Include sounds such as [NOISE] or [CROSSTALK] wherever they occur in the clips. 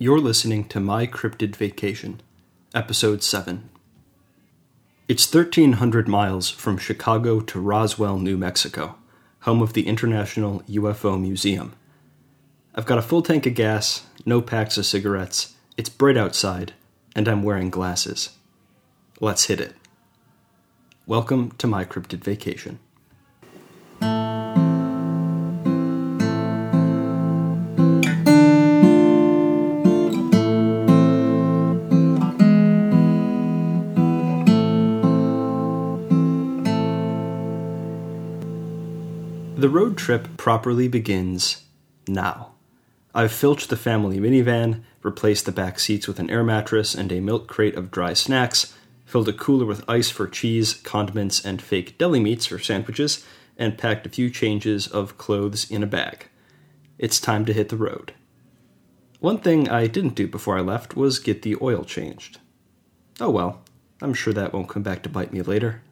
You're listening to My Cryptid Vacation, Episode 7. It's 1,300 miles from Chicago to Roswell, New Mexico, home of the International UFO Museum. I've got a full tank of gas, no packs of cigarettes, it's bright outside, and I'm wearing glasses. Let's hit it. Welcome to My Cryptid Vacation. Trip properly begins now. I've filched the family minivan, replaced the back seats with an air mattress and a milk crate of dry snacks, filled a cooler with ice for cheese, condiments, and fake deli meats for sandwiches, and packed a few changes of clothes in a bag. It's time to hit the road. One thing I didn't do before I left was get the oil changed. Oh well, I'm sure that won't come back to bite me later.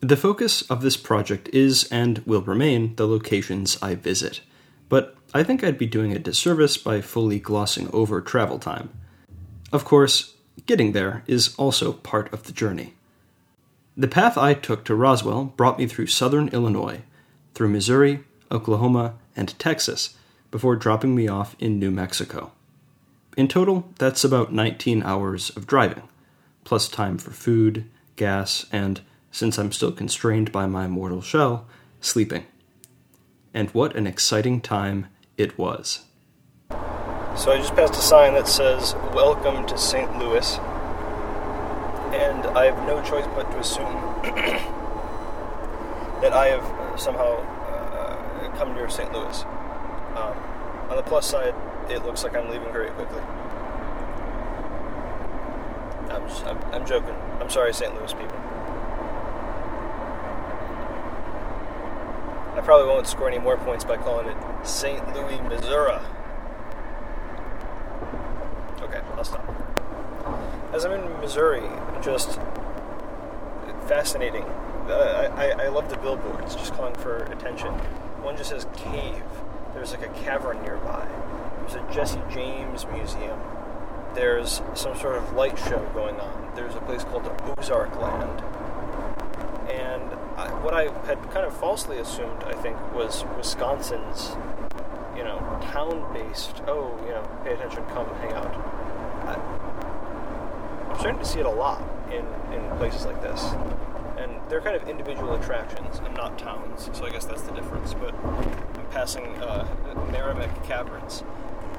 The focus of this project is and will remain the locations I visit, but I think I'd be doing a disservice by fully glossing over travel time. Of course, getting there is also part of the journey. The path I took to Roswell brought me through southern Illinois, through Missouri, Oklahoma, and Texas, before dropping me off in New Mexico. In total, that's about 19 hours of driving, plus time for food, gas, and since I'm still constrained by my mortal shell, sleeping. And what an exciting time it was. So I just passed a sign that says, Welcome to St. Louis. And I have no choice but to assume [CLEARS THROAT] that I have somehow uh, come near St. Louis. Um, on the plus side, it looks like I'm leaving very quickly. I'm, just, I'm, I'm joking. I'm sorry, St. Louis people. I probably won't score any more points by calling it St. Louis, Missouri. Okay, I'll stop. As I'm in Missouri, just fascinating. Uh, I, I love the billboards just calling for attention. One just says cave. There's like a cavern nearby. There's a Jesse James museum. There's some sort of light show going on. There's a place called Ozark Land. What I had kind of falsely assumed, I think, was Wisconsin's, you know, town-based. Oh, you know, pay attention, come hang out. I, I'm starting to see it a lot in in places like this, and they're kind of individual attractions and not towns. So I guess that's the difference. But I'm passing uh, Meramec Caverns,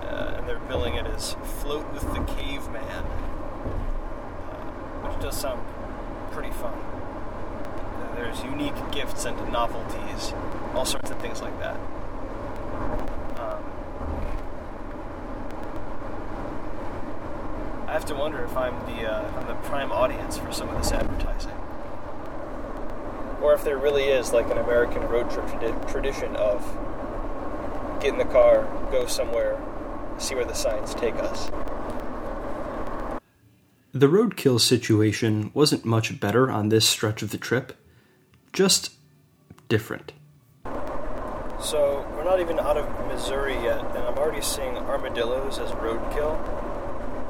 uh, and they're billing it as "Float with the Caveman," uh, which does sound pretty fun there's unique gifts and novelties, all sorts of things like that. Um, I have to wonder if I'm the uh, I'm the prime audience for some of this advertising, or if there really is like an American road trip tradi- tradition of get in the car, go somewhere, see where the signs take us. The roadkill situation wasn't much better on this stretch of the trip just different. So we're not even out of Missouri yet, and I'm already seeing armadillos as roadkill.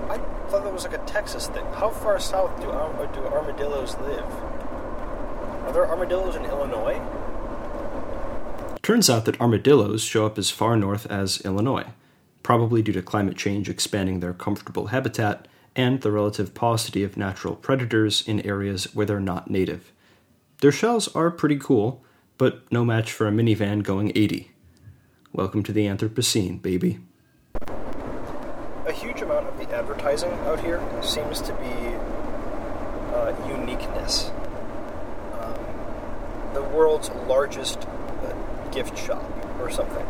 I thought that was like a Texas thing. How far south do do armadillos live? Are there armadillos in Illinois? Turns out that armadillos show up as far north as Illinois, probably due to climate change expanding their comfortable habitat and the relative paucity of natural predators in areas where they're not native. Their shells are pretty cool, but no match for a minivan going 80. Welcome to the Anthropocene, baby. A huge amount of the advertising out here seems to be uh, uniqueness. Um, the world's largest uh, gift shop or something.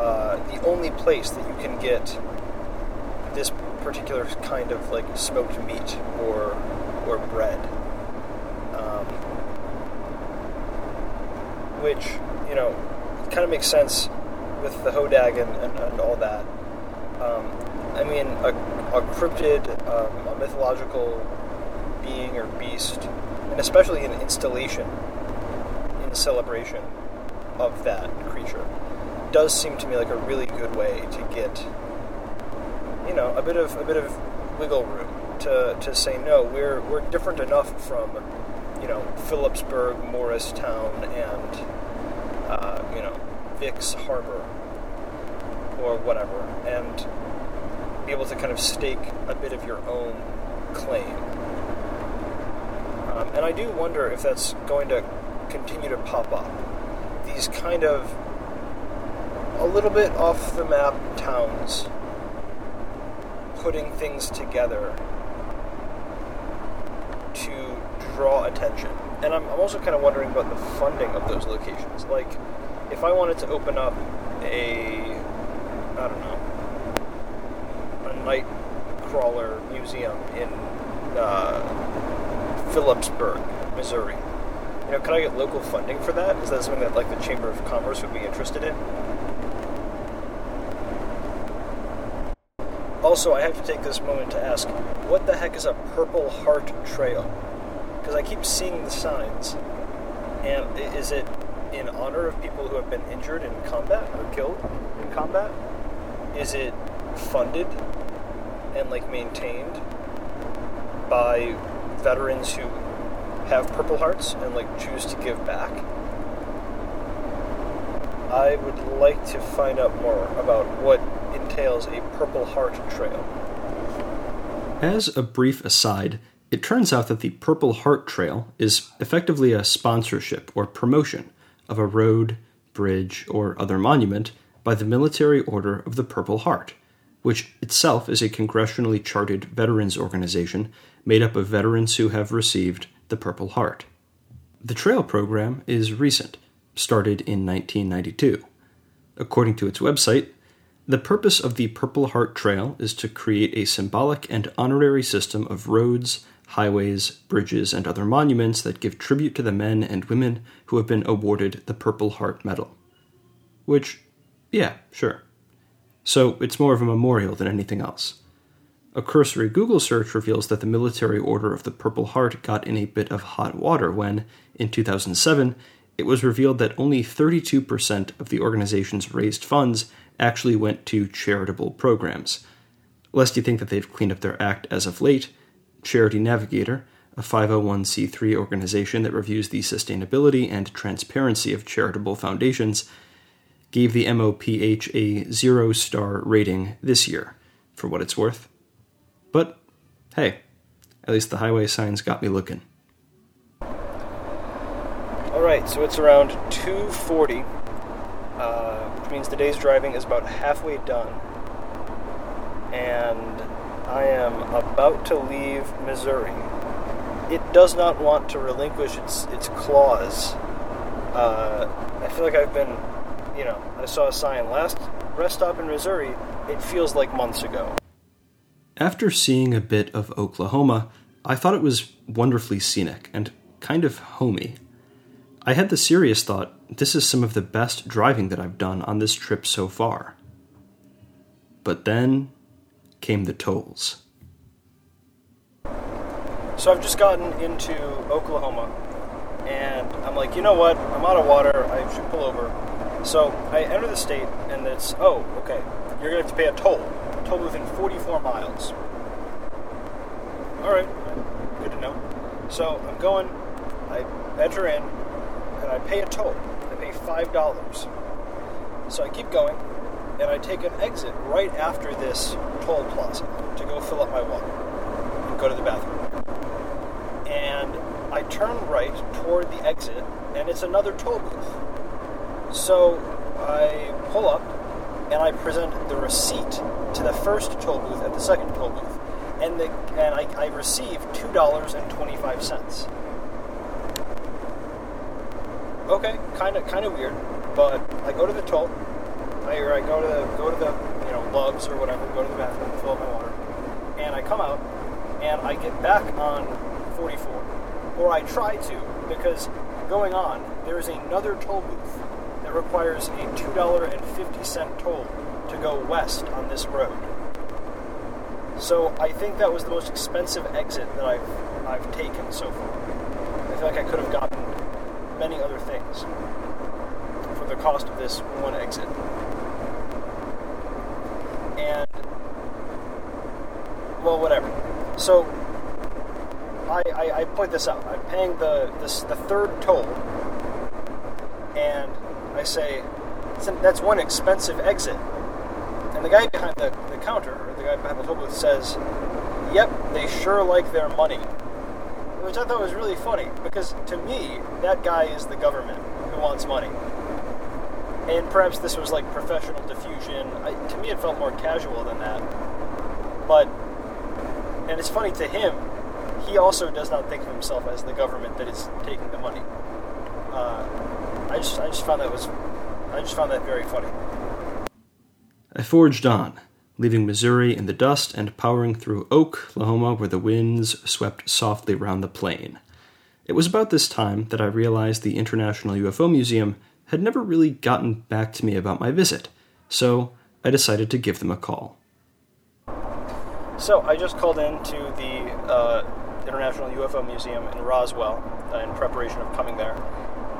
Uh, the only place that you can get this particular kind of like smoked meat or or bread. Um, which you know kind of makes sense with the Hodag and, and, and all that. Um, I mean, a, a cryptid, um, a mythological being or beast, and especially an installation in celebration of that creature, does seem to me like a really good way to get, you know a bit of a bit of wiggle room to, to say no. We're we're different enough from you know Phillipsburg, Morristown, and uh, you know Vicks Harbor or whatever, and be able to kind of stake a bit of your own claim. Um, and I do wonder if that's going to continue to pop up. These kind of a little bit off the map towns putting things together to draw attention. And I'm, I'm also kind of wondering about the funding of those locations. Like, if I wanted to open up a, I don't know, a night crawler museum in uh, Phillipsburg, Missouri, you know, can I get local funding for that? Is that something that like the Chamber of Commerce would be interested in? Also, I have to take this moment to ask, what the heck is a Purple Heart Trail? Because I keep seeing the signs, and is it in honor of people who have been injured in combat or killed in combat? Is it funded and like maintained by veterans who have Purple Hearts and like choose to give back? I would like to find out more about what entails a Purple Heart Trail. As a brief aside, it turns out that the Purple Heart Trail is effectively a sponsorship or promotion of a road, bridge, or other monument by the Military Order of the Purple Heart, which itself is a congressionally chartered veterans organization made up of veterans who have received the Purple Heart. The trail program is recent, started in 1992. According to its website, the purpose of the Purple Heart Trail is to create a symbolic and honorary system of roads, highways, bridges, and other monuments that give tribute to the men and women who have been awarded the Purple Heart Medal. Which, yeah, sure. So it's more of a memorial than anything else. A cursory Google search reveals that the Military Order of the Purple Heart got in a bit of hot water when, in 2007, it was revealed that only 32% of the organization's raised funds actually went to charitable programs. Lest you think that they've cleaned up their act as of late, Charity Navigator, a 501c3 organization that reviews the sustainability and transparency of charitable foundations, gave the MOPH a zero star rating this year, for what it's worth. But hey, at least the highway signs got me looking. All right, so it's around 2:40 uh, which means the day's driving is about halfway done. And I am about to leave Missouri. It does not want to relinquish its, its claws. Uh, I feel like I've been, you know, I saw a sign last rest stop in Missouri. It feels like months ago. After seeing a bit of Oklahoma, I thought it was wonderfully scenic and kind of homey. I had the serious thought this is some of the best driving that I've done on this trip so far. But then came the tolls. So I've just gotten into Oklahoma, and I'm like, you know what? I'm out of water. I should pull over. So I enter the state, and it's, oh, okay. You're going to have to pay a toll. A toll within 44 miles. All right. Good to know. So I'm going, I enter in, and I pay a toll. I pay five dollars. So I keep going, and I take an exit right after this toll plaza to go fill up my water and go to the bathroom. And I turn right toward the exit, and it's another toll booth. So I pull up, and I present the receipt to the first toll booth at the second toll booth, and the and I, I receive two dollars and twenty five cents okay, kind of kind of weird. But I go to the toll, I, or I go to the go to the you know Loves or whatever, go to the bathroom, fill up my water, and I come out, and I get back on 44, or I try to because going on there is another toll booth that requires a two dollar and fifty cent toll to go west on this road. So I think that was the most expensive exit that I've I've taken so far. I feel like I could have gotten many other things for the cost of this one exit. And well, whatever. So I, I, I point this out. I'm paying the this the third toll, and I say that's one expensive exit. And the guy behind the, the counter, or the guy behind the toll booth, says, "Yep, they sure like their money." Which I thought was really funny because to me, that guy is the government who wants money. And perhaps this was like professional diffusion. I, to me, it felt more casual than that. But, and it's funny to him, he also does not think of himself as the government that is taking the money. Uh, I just, I just found that was, I just found that very funny. I forged on, leaving Missouri in the dust and powering through Oklahoma where the winds swept softly round the plain. It was about this time that I realized the International UFO Museum had never really gotten back to me about my visit, so I decided to give them a call. So I just called in to the uh, International UFO Museum in Roswell uh, in preparation of coming there,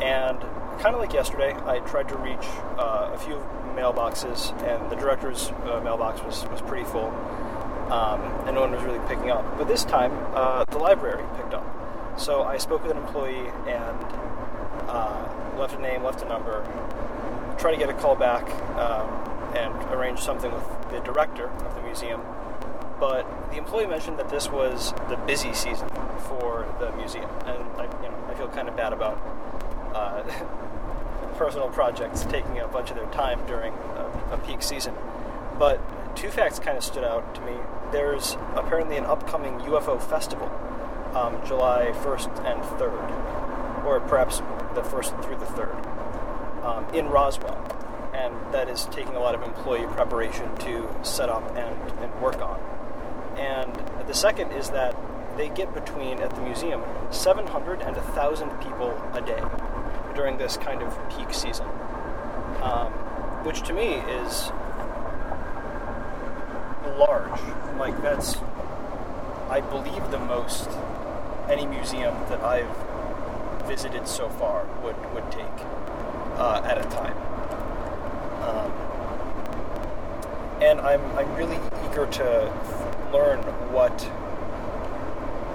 and kind of like yesterday, I tried to reach uh, a few mailboxes, and the director's uh, mailbox was, was pretty full, um, and no one was really picking up. But this time, uh, the library picked up. So I spoke with an employee and uh, left a name, left a number, try to get a call back, um, and arrange something with the director of the museum. But the employee mentioned that this was the busy season for the museum, and I, you know, I feel kind of bad about uh, [LAUGHS] personal projects taking a bunch of their time during a, a peak season. But two facts kind of stood out to me. There's apparently an upcoming UFO festival, um, July 1st and 3rd, or perhaps the 1st through the 3rd, um, in Roswell. And that is taking a lot of employee preparation to set up and, and work on. And the second is that they get between, at the museum, 700 and 1,000 people a day during this kind of peak season, um, which to me is large. Like, that's, I believe, the most any museum that I've visited so far would, would take uh, at a time. Um, and I'm, I'm really eager to learn what,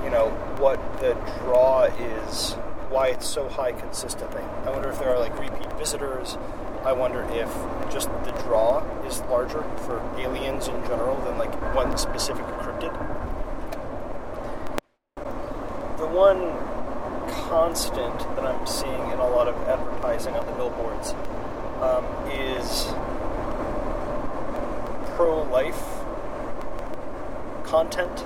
you know, what the draw is why it's so high consistently. I wonder if there are like repeat visitors. I wonder if just the draw is larger for aliens in general than like one specific cryptid. The one constant that I'm seeing in a lot of advertising on the billboards um, is pro life content.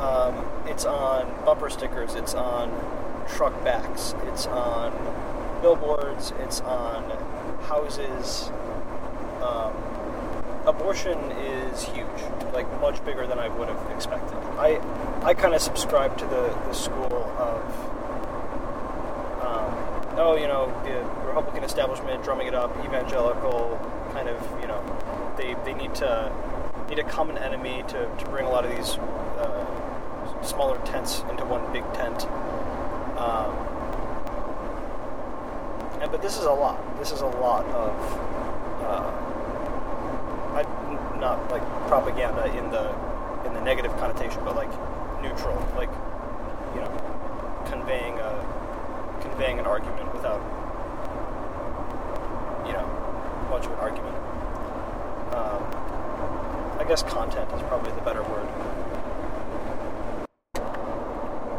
Um, it's on bumper stickers, it's on truck backs, it's on billboards, it's on houses. Um, abortion is huge, like much bigger than I would have expected. I I kind of subscribe to the, the school of oh you know the Republican establishment drumming it up, evangelical kind of you know they, they need to need a common enemy to, to bring a lot of these uh, smaller tents into one big tent. Um, and but this is a lot. This is a lot of uh, I, not like propaganda in the in the negative connotation, but like neutral, like you know, conveying a conveying an argument without you know much of an argument. Um, I guess content is probably the better word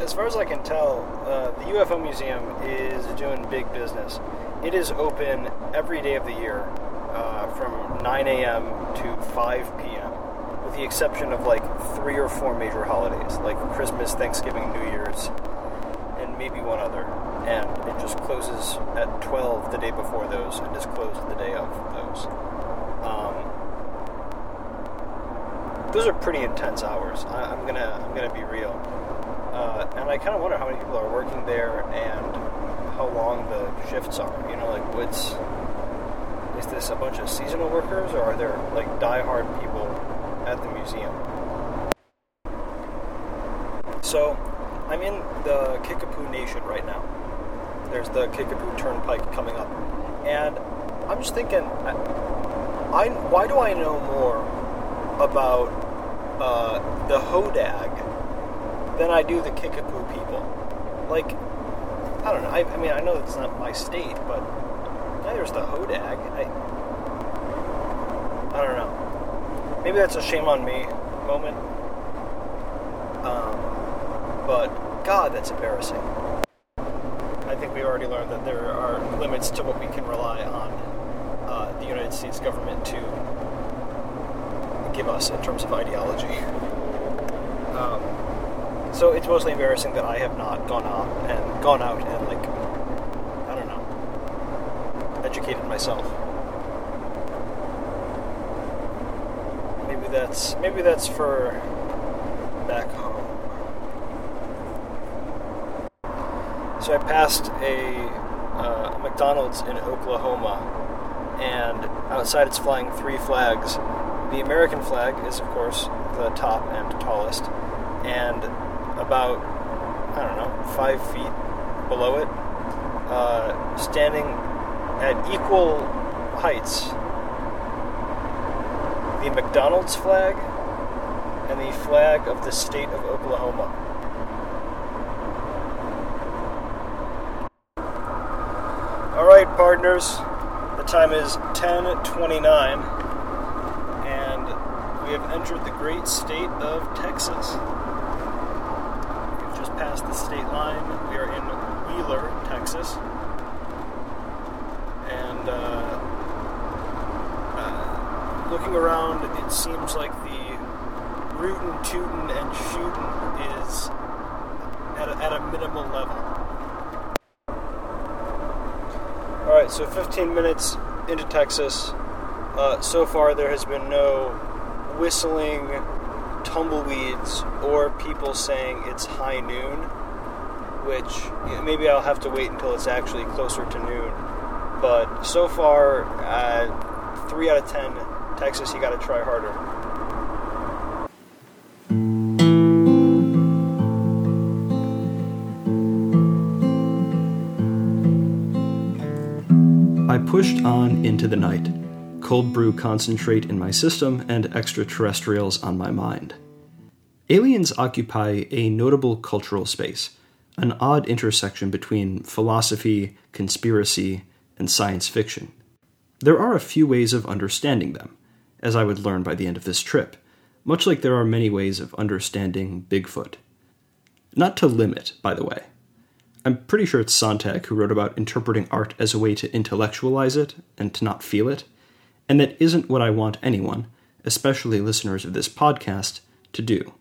as far as I can tell, uh, the UFO Museum is doing big business. It is open every day of the year uh, from 9 a.m. to 5 p.m., with the exception of like three or four major holidays, like Christmas, Thanksgiving, New Year's, and maybe one other. And it just closes at 12 the day before those and is closed the day of those. Um, those are pretty intense hours. I, am gonna I'm gonna be real. Uh, and I kind of wonder how many people are working there and how long the shifts are. You know, like what's is this a bunch of seasonal workers or are there like die-hard people at the museum? So, I'm in the Kickapoo Nation right now. There's the Kickapoo Turnpike coming up, and I'm just thinking, I, I why do I know more about uh, the Hodag than I do the Kickapoo people. Like, I don't know. I, I mean, I know it's not my state, but there's the Hodag. I, I don't know. Maybe that's a shame on me moment. Um, but God, that's embarrassing. I think we already learned that there are limits to what we can rely on uh, the United States government to give us in terms of ideology. So it's mostly embarrassing that I have not gone out and gone out and like I don't know educated myself. Maybe that's maybe that's for back home. So I passed a, uh, McDonald's in Oklahoma, and outside it's flying three flags. The American flag is, of course, the top and tallest, and about, I don't know, five feet below it, uh, standing at equal heights, the McDonald's flag and the flag of the state of Oklahoma. All right, partners. The time is 10:29 and we have entered the great state of Texas. The state line. We are in Wheeler, Texas. And uh, uh, looking around, it seems like the rootin', tootin', and shootin' is at a, at a minimal level. All right, so 15 minutes into Texas. Uh, so far, there has been no whistling, tumbleweeds, or people saying it's high noon. Which you know, maybe I'll have to wait until it's actually closer to noon. But so far, uh, three out of ten, Texas, you got to try harder. I pushed on into the night, cold brew concentrate in my system, and extraterrestrials on my mind. Aliens occupy a notable cultural space, an odd intersection between philosophy, conspiracy, and science fiction. There are a few ways of understanding them, as I would learn by the end of this trip, much like there are many ways of understanding Bigfoot. Not to limit, by the way. I'm pretty sure it's Sontag who wrote about interpreting art as a way to intellectualize it and to not feel it, and that isn't what I want anyone, especially listeners of this podcast, to do.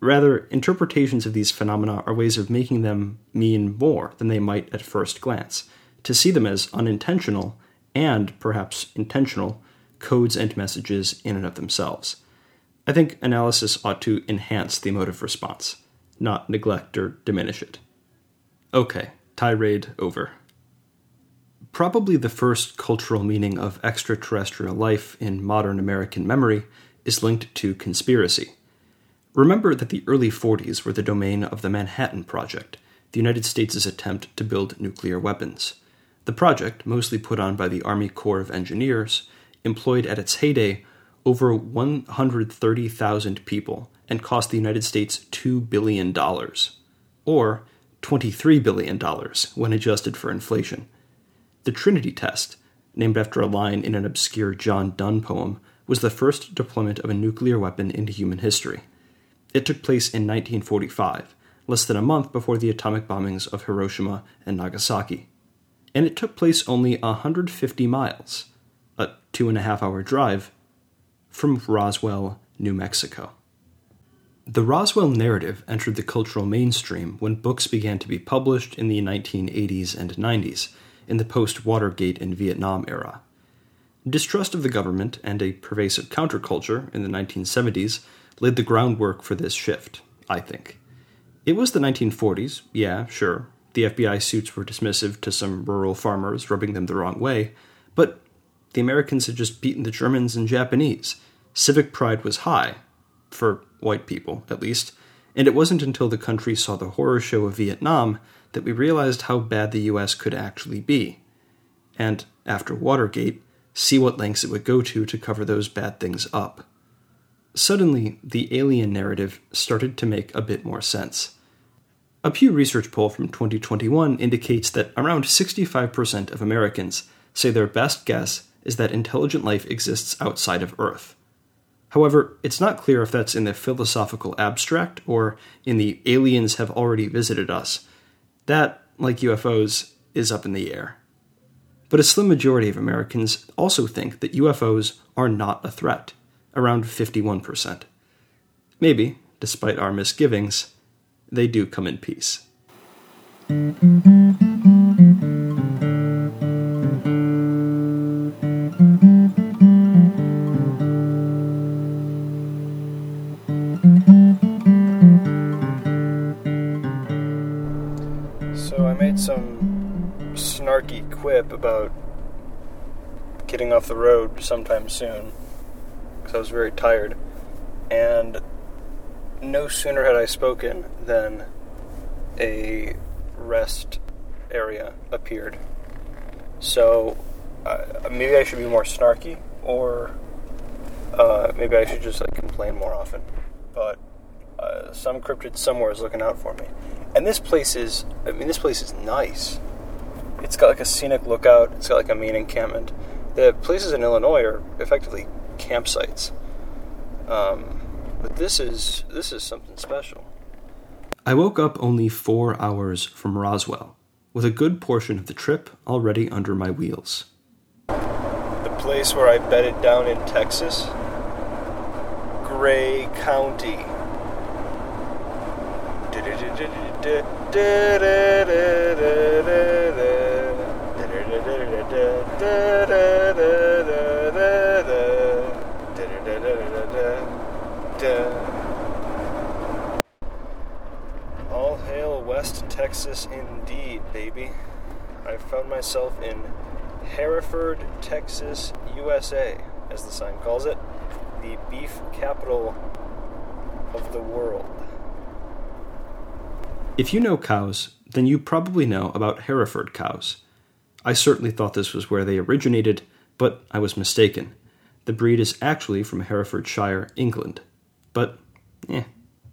Rather, interpretations of these phenomena are ways of making them mean more than they might at first glance, to see them as unintentional and, perhaps, intentional codes and messages in and of themselves. I think analysis ought to enhance the emotive response, not neglect or diminish it. Okay, tirade over. Probably the first cultural meaning of extraterrestrial life in modern American memory is linked to conspiracy. Remember that the early 40s were the domain of the Manhattan Project, the United States' attempt to build nuclear weapons. The project, mostly put on by the Army Corps of Engineers, employed at its heyday over 130,000 people and cost the United States $2 billion, or $23 billion when adjusted for inflation. The Trinity test, named after a line in an obscure John Donne poem, was the first deployment of a nuclear weapon into human history. It took place in 1945, less than a month before the atomic bombings of Hiroshima and Nagasaki. And it took place only 150 miles, a two and a half hour drive, from Roswell, New Mexico. The Roswell narrative entered the cultural mainstream when books began to be published in the 1980s and 90s, in the post Watergate and Vietnam era. Distrust of the government and a pervasive counterculture in the 1970s laid the groundwork for this shift, I think. It was the 1940s, yeah, sure. The FBI suits were dismissive to some rural farmers, rubbing them the wrong way, but the Americans had just beaten the Germans and Japanese. Civic pride was high, for white people, at least, and it wasn't until the country saw the horror show of Vietnam that we realized how bad the US could actually be. And, after Watergate, see what lengths it would go to to cover those bad things up. Suddenly the alien narrative started to make a bit more sense. A Pew Research poll from 2021 indicates that around 65% of Americans say their best guess is that intelligent life exists outside of Earth. However, it's not clear if that's in the philosophical abstract or in the aliens have already visited us. That, like UFOs, is up in the air. But a slim majority of Americans also think that UFOs are not a threat, around 51%. Maybe, despite our misgivings, they do come in peace. So I made some snarky quip about getting off the road sometime soon because I was very tired. And no sooner had I spoken than a rest area appeared. So uh, maybe I should be more snarky, or uh, maybe I should just like complain more often. But uh, some cryptid somewhere is looking out for me, and this place is. I mean, this place is nice. It's got like a scenic lookout. It's got like a main encampment. The places in Illinois are effectively campsites. Um, but this is this is something special. I woke up only four hours from Roswell, with a good portion of the trip already under my wheels. The place where I bedded down in Texas, Gray County. Uh, all hail West Texas indeed, baby. I found myself in Hereford, Texas, USA, as the sign calls it, the beef capital of the world. If you know cows, then you probably know about Hereford cows. I certainly thought this was where they originated, but I was mistaken. The breed is actually from Herefordshire, England. But, eh.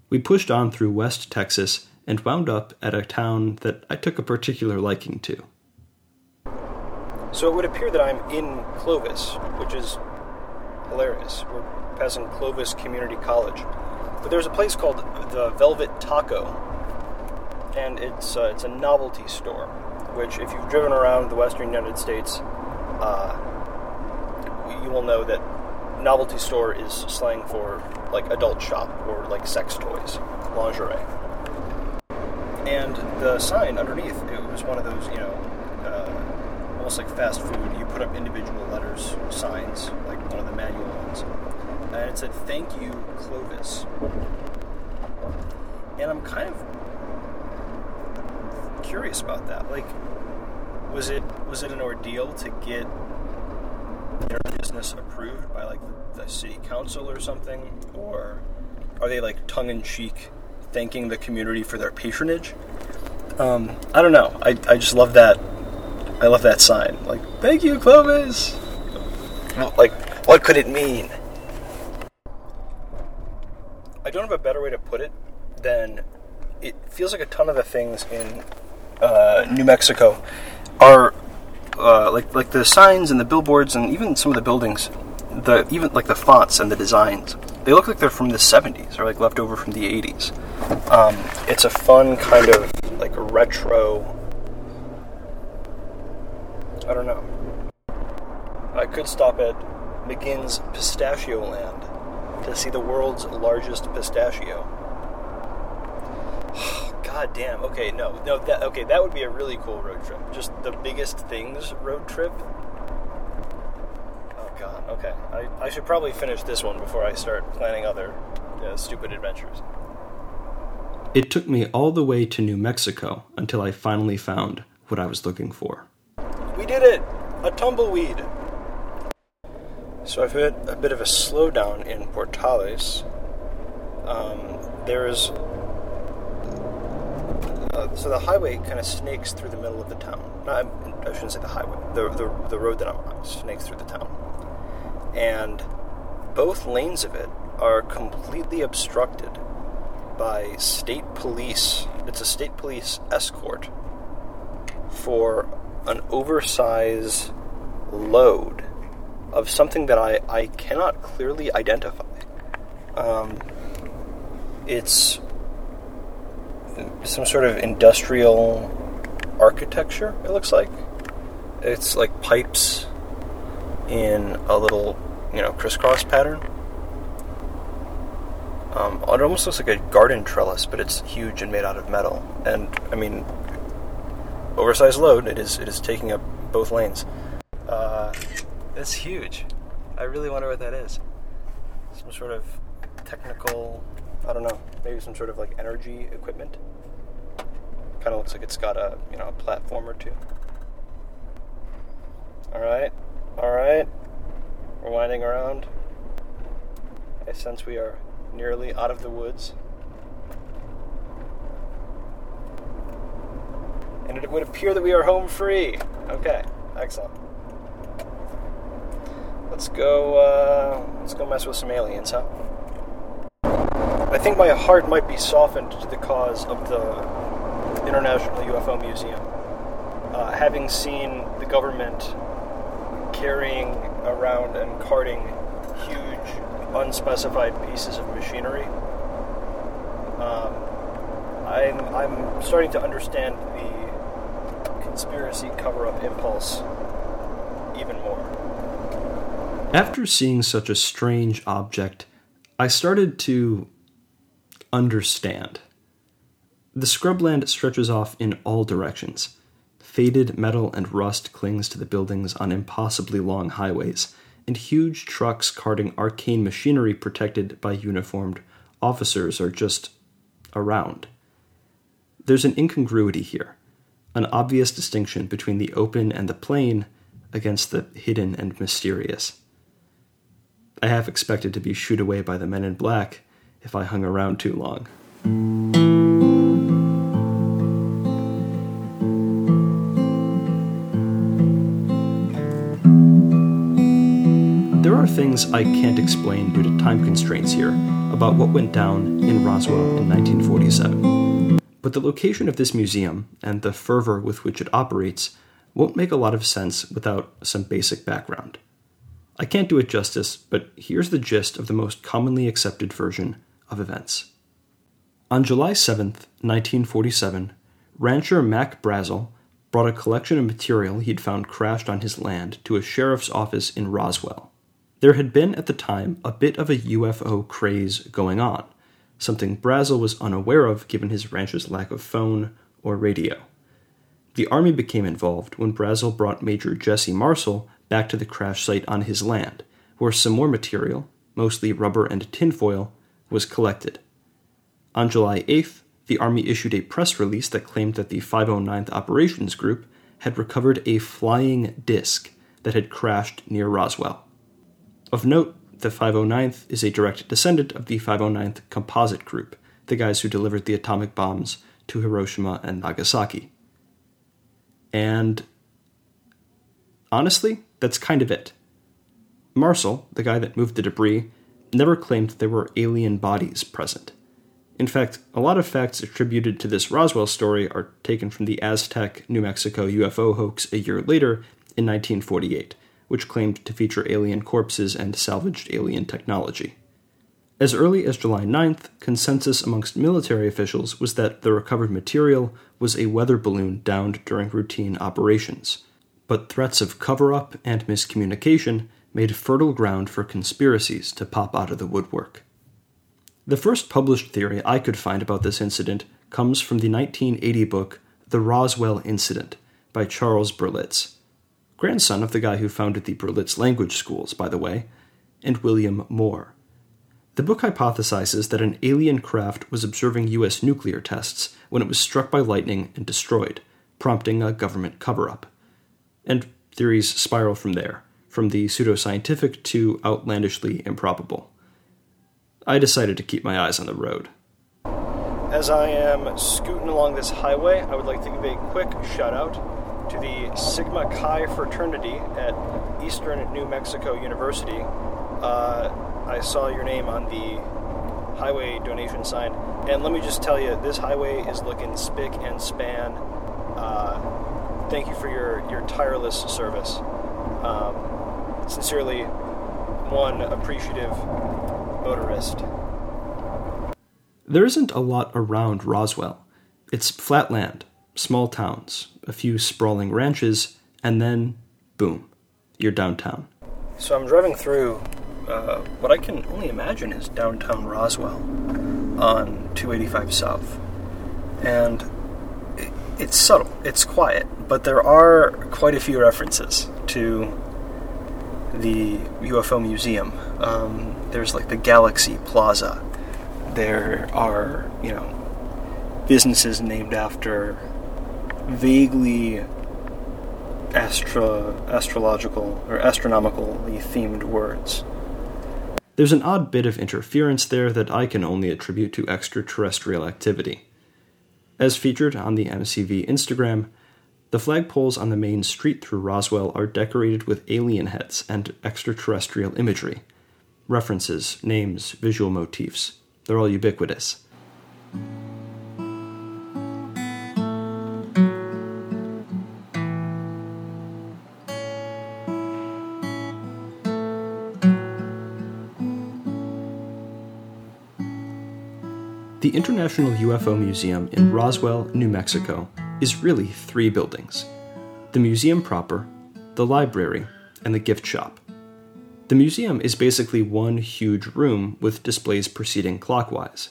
We pushed on through West Texas and wound up at a town that I took a particular liking to. So it would appear that I'm in Clovis, which is hilarious. We're passing Clovis Community College. But there's a place called the Velvet Taco, and it's uh, it's a novelty store. Which, if you've driven around the Western United States, uh, you will know that novelty store is slang for like adult shop or like sex toys, lingerie. And the sign underneath, it was one of those, you know, uh, almost like fast food. You put up individual letters, signs, like one of the manual ones. And it said, Thank you, Clovis. And I'm kind of curious about that. Like, was it was it an ordeal to get their business approved by like the city council or something, or are they like tongue in cheek thanking the community for their patronage? Um, I don't know. I, I just love that. I love that sign. Like, thank you, Clovis. Like, what could it mean? I don't have a better way to put it than it feels like a ton of the things in uh, New Mexico are uh, like like the signs and the billboards and even some of the buildings, the even like the fonts and the designs. They look like they're from the 70s or like left over from the 80s. Um, it's a fun kind of like retro. I don't know. I could stop at McGinn's Pistachio Land to see the world's largest pistachio. [SIGHS] God damn. Okay, no, no. That okay. That would be a really cool road trip. Just the biggest things road trip. Oh God. Okay. I, I should probably finish this one before I start planning other uh, stupid adventures. It took me all the way to New Mexico until I finally found what I was looking for. We did it! A tumbleweed! So I've had a bit of a slowdown in Portales. Um, there's uh, so the highway kind of snakes through the middle of the town. No, I, I shouldn't say the highway. The, the the road that I'm on snakes through the town, and both lanes of it are completely obstructed by state police. It's a state police escort for an oversized load of something that I, I cannot clearly identify. Um, it's some sort of industrial architecture, it looks like. It's like pipes in a little, you know, crisscross pattern. Um, it almost looks like a garden trellis, but it's huge and made out of metal. And I mean, oversized load. It is. It is taking up both lanes. Uh, it's huge. I really wonder what that is. Some sort of technical. I don't know. Maybe some sort of like energy equipment. Kind of looks like it's got a you know a platform or two. All right, all right. We're winding around. I sense we are nearly out of the woods. And it would appear that we are home free. Okay, excellent. Let's go. Uh, let's go mess with some aliens, huh? I think my heart might be softened to the cause of the International UFO Museum. Uh, having seen the government carrying around and carting huge, unspecified pieces of machinery, um, I'm, I'm starting to understand the conspiracy cover up impulse even more. After seeing such a strange object, I started to understand. The scrubland stretches off in all directions. Faded metal and rust clings to the buildings on impossibly long highways, and huge trucks carting arcane machinery protected by uniformed officers are just around. There's an incongruity here, an obvious distinction between the open and the plain against the hidden and mysterious. I half expected to be shooed away by the men in black if I hung around too long. Things I can't explain due to time constraints here about what went down in Roswell in 1947. But the location of this museum and the fervor with which it operates won't make a lot of sense without some basic background. I can't do it justice, but here's the gist of the most commonly accepted version of events. On July 7, 1947, rancher Mac Brazel brought a collection of material he'd found crashed on his land to a sheriff's office in Roswell. There had been at the time a bit of a UFO craze going on, something Brazel was unaware of given his ranch's lack of phone or radio. The Army became involved when Brazel brought Major Jesse Marcel back to the crash site on his land, where some more material, mostly rubber and tinfoil, was collected. On July 8th, the Army issued a press release that claimed that the 509th Operations Group had recovered a flying disc that had crashed near Roswell. Of note, the 509th is a direct descendant of the 509th Composite Group, the guys who delivered the atomic bombs to Hiroshima and Nagasaki. And honestly, that's kind of it. Marcel, the guy that moved the debris, never claimed there were alien bodies present. In fact, a lot of facts attributed to this Roswell story are taken from the Aztec, New Mexico UFO hoax a year later in 1948, which claimed to feature alien corpses and salvaged alien technology. As early as July 9th, consensus amongst military officials was that the recovered material was a weather balloon downed during routine operations. But threats of cover up and miscommunication made fertile ground for conspiracies to pop out of the woodwork. The first published theory I could find about this incident comes from the 1980 book The Roswell Incident by Charles Berlitz, grandson of the guy who founded the Berlitz Language Schools, by the way, and William Moore. The book hypothesizes that an alien craft was observing U.S. nuclear tests when it was struck by lightning and destroyed, prompting a government cover up. And theories spiral from there from the pseudoscientific to outlandishly improbable. I decided to keep my eyes on the road. As I am scooting along this highway, I would like to give a quick shout out to the Sigma Chi fraternity at Eastern New Mexico University. Uh, I saw your name on the highway donation sign, and let me just tell you, this highway is looking spick and span. Uh, thank you for your, your tireless service. Um, sincerely, one appreciative motorist. There isn't a lot around Roswell. It's flat land, small towns, a few sprawling ranches, and then, boom, you're downtown. So I'm driving through uh, what I can only imagine is downtown Roswell on 285 South. And it, it's subtle, it's quiet, but there are quite a few references to the UFO Museum. Um, there's like the Galaxy Plaza. There are, you know, businesses named after vaguely astro- astrological or astronomically themed words. There's an odd bit of interference there that I can only attribute to extraterrestrial activity. As featured on the MCV Instagram, the flagpoles on the main street through Roswell are decorated with alien heads and extraterrestrial imagery. References, names, visual motifs, they're all ubiquitous. The International UFO Museum in Roswell, New Mexico, is really three buildings the museum proper, the library, and the gift shop. The museum is basically one huge room with displays proceeding clockwise.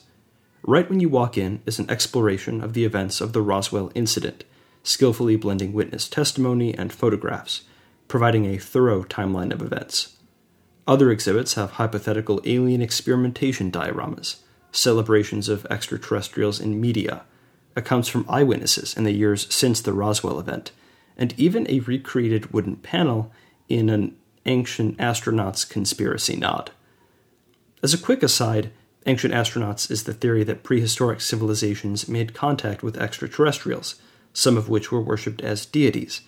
Right when you walk in is an exploration of the events of the Roswell incident, skillfully blending witness testimony and photographs, providing a thorough timeline of events. Other exhibits have hypothetical alien experimentation dioramas, celebrations of extraterrestrials in media, accounts from eyewitnesses in the years since the Roswell event, and even a recreated wooden panel in an ancient astronauts conspiracy nod. As a quick aside, ancient astronauts is the theory that prehistoric civilizations made contact with extraterrestrials, some of which were worshipped as deities,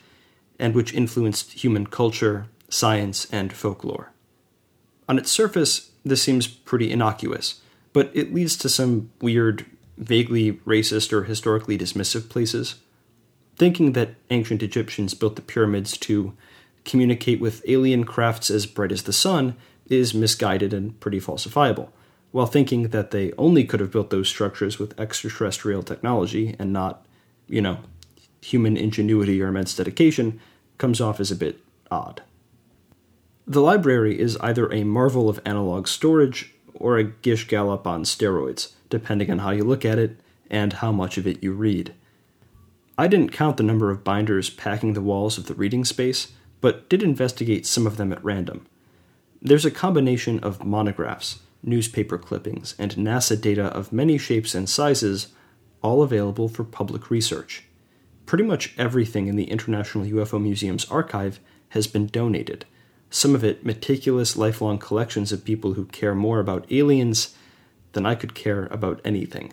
and which influenced human culture, science, and folklore. On its surface, this seems pretty innocuous but it leads to some weird, vaguely racist or historically dismissive places. Thinking that ancient Egyptians built the pyramids to communicate with alien crafts as bright as the sun is misguided and pretty falsifiable, while thinking that they only could have built those structures with extraterrestrial technology and not, you know, human ingenuity or immense dedication comes off as a bit odd. The library is either a marvel of analog storage or a Gish Gallop on steroids, depending on how you look at it and how much of it you read. I didn't count the number of binders packing the walls of the reading space, but did investigate some of them at random. There's a combination of monographs, newspaper clippings, and NASA data of many shapes and sizes, all available for public research. Pretty much everything in the International UFO Museum's archive has been donated, some of it meticulous lifelong collections of people who care more about aliens than I could care about anything.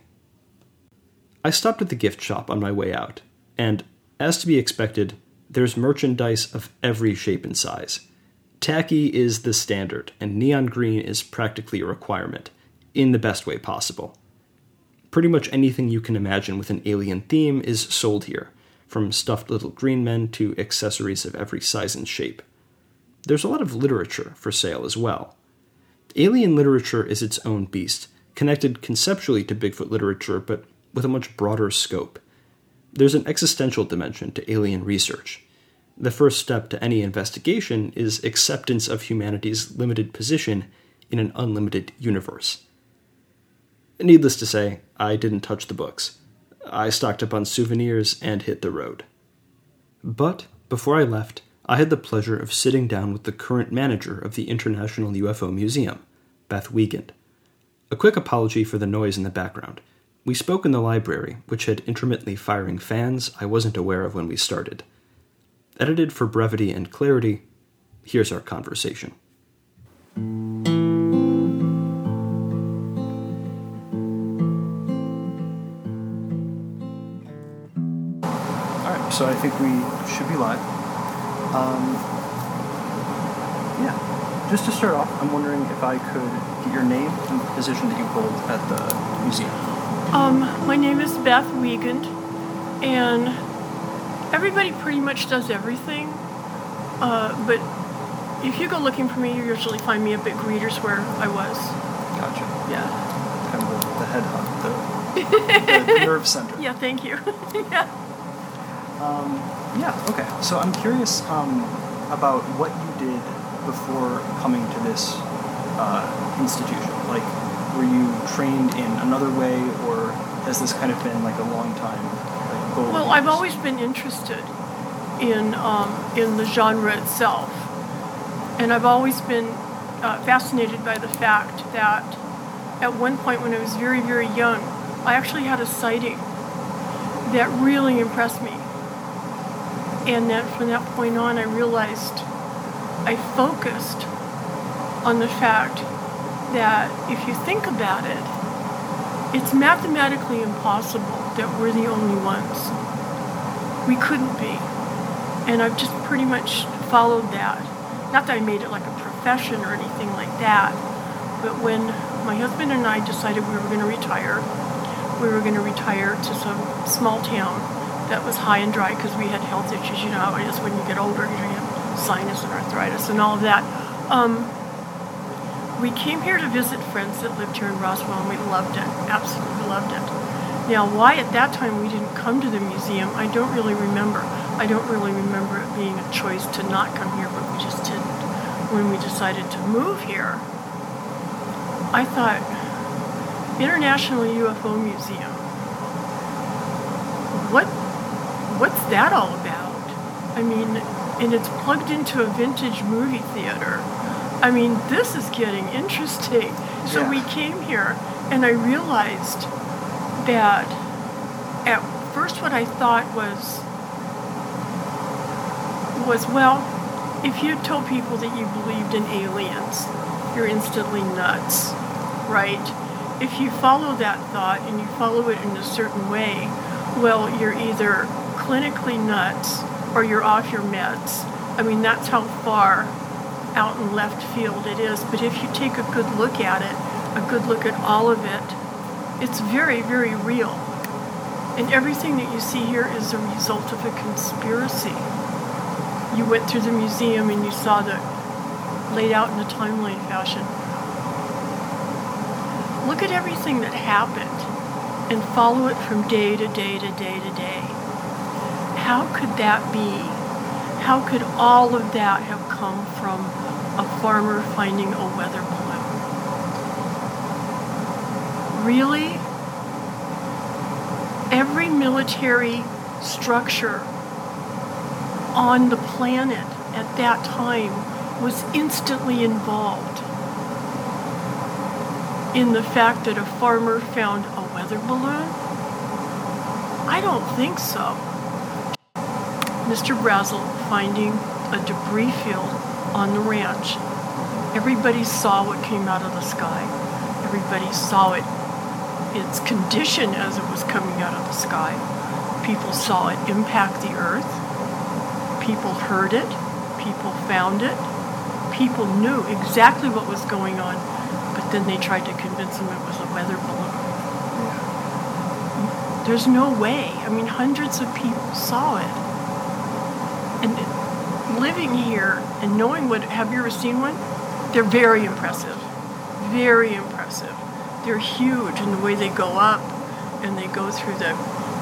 I stopped at the gift shop on my way out, and, as to be expected, there's merchandise of every shape and size. Tacky is the standard, and neon green is practically a requirement, in the best way possible. Pretty much anything you can imagine with an alien theme is sold here, from stuffed little green men to accessories of every size and shape there's a lot of literature for sale as well. Alien literature is its own beast, connected conceptually to Bigfoot literature, but with a much broader scope. There's an existential dimension to alien research. The first step to any investigation is acceptance of humanity's limited position in an unlimited universe. Needless to say, I didn't touch the books. I stocked up on souvenirs and hit the road. But before I left, I had the pleasure of sitting down with the current manager of the International UFO Museum, Beth Wiegand. A quick apology for the noise in the background. We spoke in the library, which had intermittently firing fans I wasn't aware of when we started. Edited for brevity and clarity, here's our conversation. Alright, so I think we should be live. Um, yeah, just to start off, I'm wondering if I could get your name and the position that you hold at the museum. Um, my name is Beth Wiegand, and everybody pretty much does everything. Uh, but if you go looking for me, you usually find me up at Greeters where I was. Gotcha. Yeah. Kind of the, the head hub, the, [LAUGHS] the nerve center. Yeah, thank you. [LAUGHS] yeah. Um, yeah, okay. So I'm curious um, about what you did before coming to this uh, institution. Like, were you trained in another way, or has this kind of been like a long time like, goal? Well, I've always been interested in um, in the genre itself, and I've always been uh, fascinated by the fact that at one point when I was very very young, I actually had a sighting that really impressed me, and then from that point on, I realized I focused on the fact that if you think about it, it's mathematically impossible that we're the only ones. We couldn't be. And I've just pretty much followed that. Not that I made it like a profession or anything like that, but when my husband and I decided we were going to retire, we were going to retire to some small town that was high and dry because we had health issues. You know how it is when you get older, you have sinus and arthritis and all of that. Um, we came here to visit friends that lived here in Roswell, and we loved it. Absolutely loved it. Now, why at that time we didn't come to the museum, I don't really remember. I don't really remember it being a choice to not come here, but we just didn't. When we decided to move here, I thought, International UFO Museum. What, what's that all about? I mean, and it's plugged into a vintage movie theater. I mean, this is getting interesting. So Yeah. we came here, and I realized that at first what I thought was was well, if you told people that you believed in aliens, you're instantly nuts, right? If you follow that thought and you follow it in a certain way, well, you're either clinically nuts or you're off your meds. I mean, that's how far out in left field it is. But if you take a good look at it, a good look at all of it, it's very, very real. And everything that you see here is a result of a conspiracy. You went through the museum and you saw the laid out in a timeline fashion. Look at everything that happened and follow it from day to day to day to day. How could that be? How could all of that have come from a farmer finding a weather balloon? Really? Every military structure on the planet at that time was instantly involved in the fact that a farmer found a weather balloon? I don't think so. Mr. Brazel finding a debris field on the ranch. Everybody saw what came out of the sky. Everybody saw it, its condition as it was coming out of the sky. People saw it impact the earth. People heard it. People found it. People knew exactly what was going on, but then they tried to convince them it was a weather balloon. There's no way. I mean, hundreds of people saw it. Living here and knowing what, have you ever seen one? They're very impressive. Very impressive. They're huge in the way they go up and they go through the.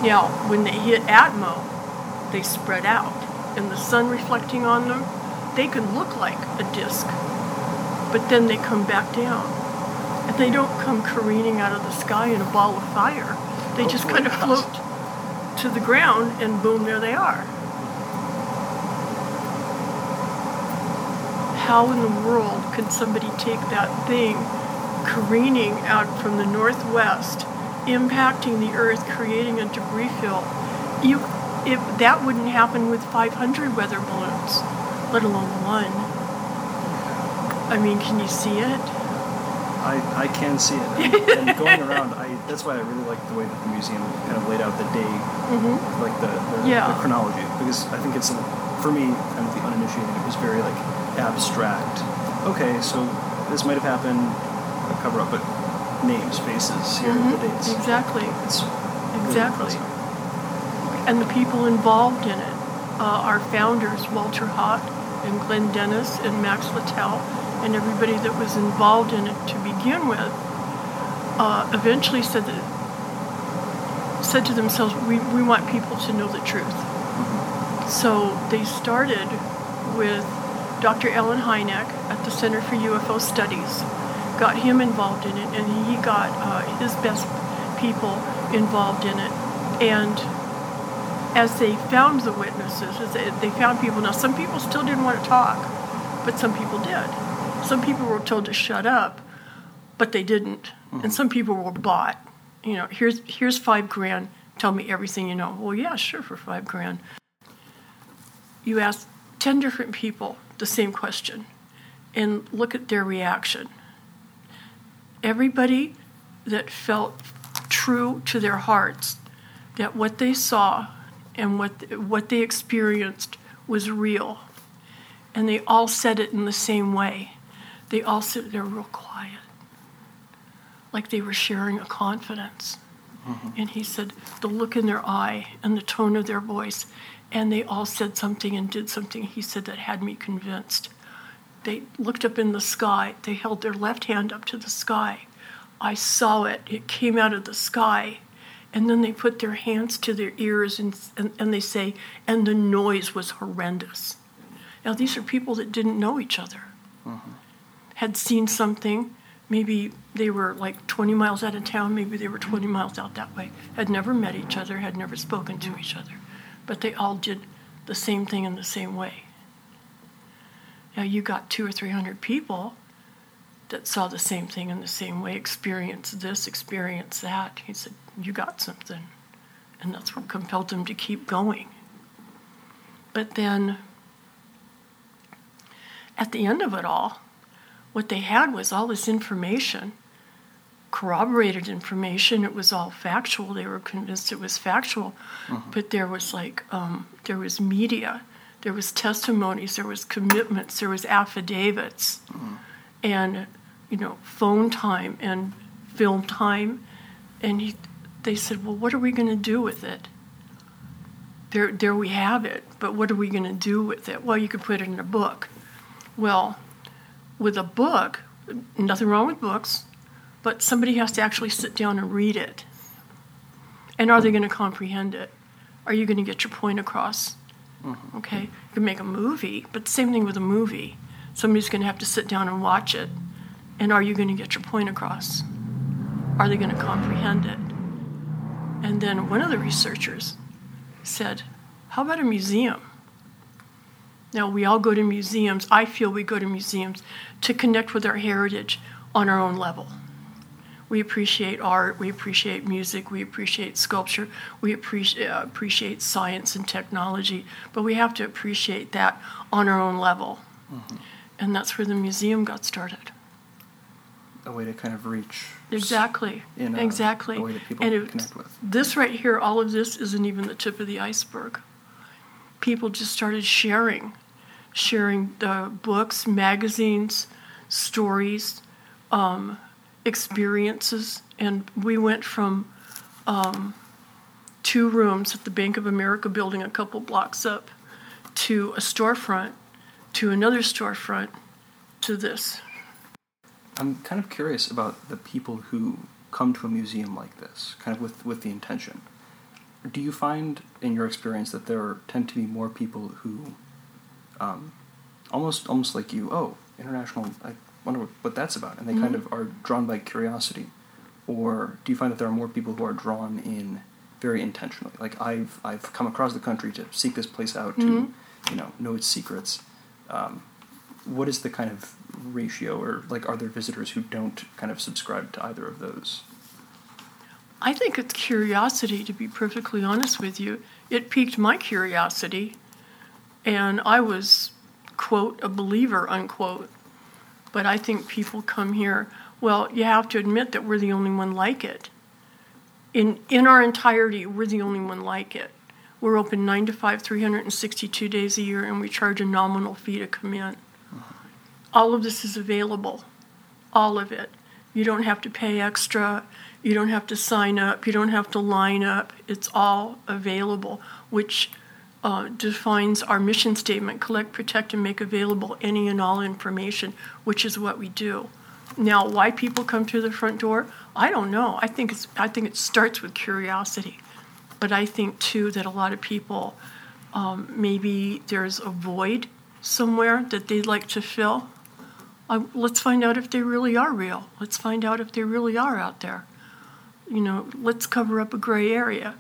Now, when they hit Atmo, they spread out. And the sun reflecting on them, they can look like a disc. But then they come back down. And they don't come careening out of the sky in a ball of fire. They oh, just kind of float to the ground and boom, there they are. How in the world can somebody take that thing careening out from the northwest, impacting the earth, creating a debris field? You, if that wouldn't happen with 500 weather balloons, let alone one. I mean, can you see it? I, I can see it. And, [LAUGHS] and going around, I that's why I really like the way that the museum kind of laid out the day, mm-hmm. like the, the, Yeah. the chronology, because I think it's, for me, kind of the uninitiated, it was very like abstract okay, so this might have happened, a cover up, but names, faces, here are the dates. Exactly. It's Exactly. impressive. And the people involved in it, uh, our founders, Walter Haut and Glenn Dennis and Max Littell, and everybody that was involved in it to begin with, uh, eventually said that said to themselves, we, we want people to know the truth. So they started with Dr. Allen Hynek at the Center for UFO Studies, got him involved in it, and he got uh, his best people involved in it. And as they found the witnesses, as they, they found people, now some people still didn't want to talk, but some people did. Some people were told to shut up, but they didn't. And some people were bought. You know, here's here's five grand. Tell me everything you know. Well, yeah, sure, for five grand. You ask ten different people the same question, and look at their reaction. Everybody that felt true to their hearts that what they saw and what what they experienced was real, and they all said it in the same way. They all said they're real quiet like they were sharing a confidence. Mm-hmm. And he said, the look in their eye and the tone of their voice, and they all said something and did something, he said, that had me convinced. They looked up in the sky, they held their left hand up to the sky. I saw it, it came out of the sky. And then they put their hands to their ears and, and, and they say, and the noise was horrendous. Now, these are people that didn't know each other mm-hmm. had seen something. Maybe they were like 20 miles out of town, maybe they were 20 miles out that way, had never met each other, had never spoken to each other. But they all did the same thing in the same way. Now you got two or three hundred people that saw the same thing in the same way, experienced this, experienced that. He said, You got something. And that's what compelled them to keep going. But then at the end of it all, what they had was all this information, corroborated information. It was all factual. They were convinced it was factual, but there was like um, there was media, there was testimonies, there was commitments, there was affidavits, and you know phone time and film time, and he, they said, well, what are we going to do with it? There, there we have it, but what are we going to do with it? Well, you could put it in a book. Well, with a book, nothing wrong with books, but somebody has to actually sit down and read it. And are they going to comprehend it? Are you going to get your point across? Mm-hmm. Okay, you can make a movie, but same thing with a movie. Somebody's going to have to sit down and watch it. And are you going to get your point across? Are they going to comprehend it? And then one of the researchers said, How about a museum? Now, we all go to museums. I feel we go to museums to connect with our heritage on our own level. We appreciate art, we appreciate music, we appreciate sculpture, we appreciate, uh, appreciate science and technology, but we have to appreciate that on our own level. And that's where the museum got started. A way to kind of reach. Exactly. in a- exactly. a way that people and it- connect with. This right here, all of this isn't even the tip of the iceberg. People just started sharing, sharing the books, magazines, stories, um, experiences, and we went from um, two rooms at the Bank of America building a couple blocks up to a storefront to another storefront to this. I'm kind of curious about the people who come to a museum like this, kind of with, with the intention. Do you find, in your experience, that there tend to be more people who, um, almost almost like you, oh, international, I wonder what, that's about, and they kind of are drawn by curiosity, or do you find that there are more people who are drawn in very intentionally? Like I've I've come across the country to seek this place out to, you know, know its secrets. Um, what is the kind of ratio or like are there visitors who don't kind of subscribe to either of those I think it's curiosity, to be perfectly honest with you. It piqued my curiosity, and I was, quote, a believer, unquote. But I think people come here. Well, you have to admit that we're the only one like it. In, in our entirety, we're the only one like it. We're open 9 to 5, 362 days a year, and we charge a nominal fee to come in. all of this is available, all of it. You don't have to pay extra. You don't have to sign up. You don't have to line up. It's all available, which uh, defines our mission statement collect, protect, and make available any and all information, which is what we do. Now, why people come through the front door, I don't know. I think, it's, I think it starts with curiosity. But I think, too, that a lot of people, um, maybe there's a void somewhere that they'd like to fill. Uh, let's find out if they really are real. Let's find out if they really are out there. You know, let's cover up a gray area.